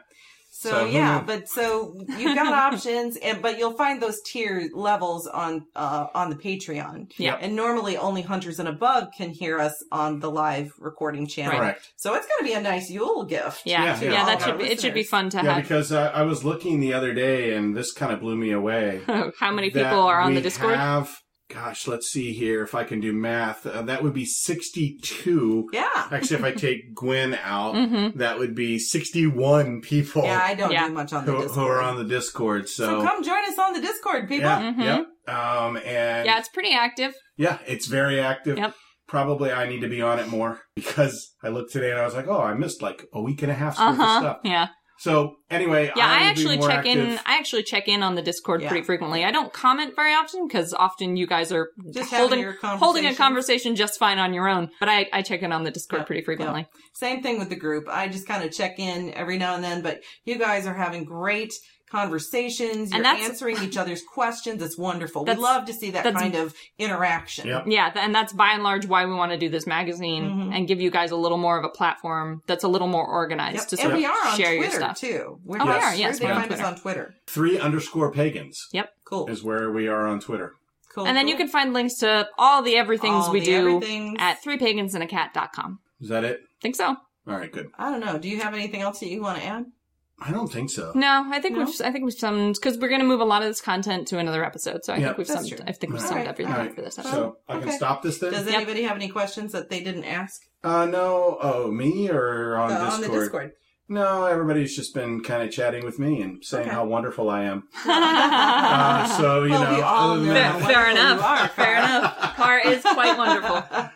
So, So yeah, knew? but so you've got <laughs> options, and but you'll find those tier levels on uh, on the Patreon. Yeah. and normally only hunters and above can hear us on the live recording channel. Correct. So it's going to be a nice Yule gift. Yeah, Yeah, yeah, yeah. that All should be, it should be fun to Yeah, have. because uh, I was looking the other day, and this kind of blew me away. <laughs> How many people are on the Discord? Have, gosh, let's see here if I can do math. Uh, that would be sixty-two. Yeah, <laughs> Actually, if I take Gwen out, Mm-hmm. that would be sixty-one people yeah. I don't Yeah. do much on the who, Discord. who are on the Discord. so So, come join us on the Discord, people. yeah, Mhm. yep. Um, and Yeah, it's pretty active. yeah, it's very active. Yep. Probably I need to be on it more because I looked today and I was like, oh, I missed like a week and a half Uh worth of stuff. Yeah. So anyway, Yeah, I, will be actually more check in. I actually check in on the Discord Yeah. pretty frequently. I don't comment very often because often you guys are Just holding holding a conversation. conversation just fine on your own. But I, I check in on the Discord Yep, pretty frequently. Same thing with the group. I just kind of check in every now and then, but you guys are having great conversations. You're And answering each other's questions. It's wonderful. We love to see that kind of interaction. Yep. Yeah, and that's by and large why we want to do this magazine Mhm. and give you guys a little more of a platform that's a little more organized Yep. to And sort we are on share your Twitter stuff. too. We're Oh, we are, yes, They we're on find us Twitter. on Twitter. Three underscore pagans Yep. Cool. is where we are on Twitter. cool. And then you can find links to all the everythings All we the do everythings. at threepagansandacat.com. Is that it? Think so? All right, good. I don't know. Do you have anything else that you want to add? I don't think so. No, I think No? we've I think we've summed because we're going to move a lot of this content to another episode. So I Yeah. think we've That's summed. true. I think we've All summed right. everything up right. for this episode. So I can stop this then? Does anybody have any questions that they didn't ask Uh, no. Oh, me or on Uh, Discord? on the Discord? No, everybody's just been kind of chatting with me and saying Okay. how wonderful I am. <laughs> <laughs> Uh, so, you Well, know. we all know Fair, that- fair wonderful you enough. are. Fair enough. Carr is quite wonderful. <laughs>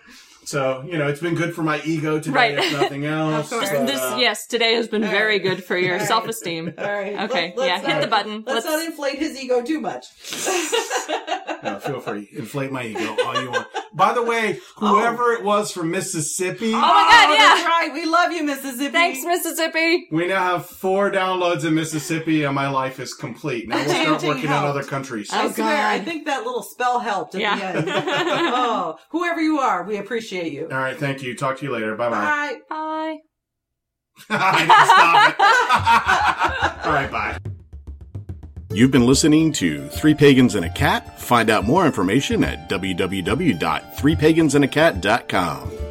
So, you know, it's been good for my ego today, Right. if nothing <laughs> else. course. but, this uh, yes, today has been very right. good for your All right. self esteem. All right. Okay, Let- yeah, let's hit not- the button. Let's, Let's- not inflate his ego too much. <laughs> no, feel free. Inflate my ego all you want. By the way, whoever it was from Mississippi, Oh my God, yeah. That's right. We love you, Mississippi. Thanks, Mississippi. we now have four downloads in Mississippi and my life is complete. Now we'll start Changing working in helped. other countries. I Oh, swear, I think that little spell helped at Yeah. the end. <laughs> oh, whoever you are, we appreciate you. All right, thank you. Talk to you later. Bye bye. Bye. Bye. <laughs> I didn't stop it. <laughs> All right, bye. You've been listening to Three Pagans and a Cat. Find out more information at www.threepagansandacat.com.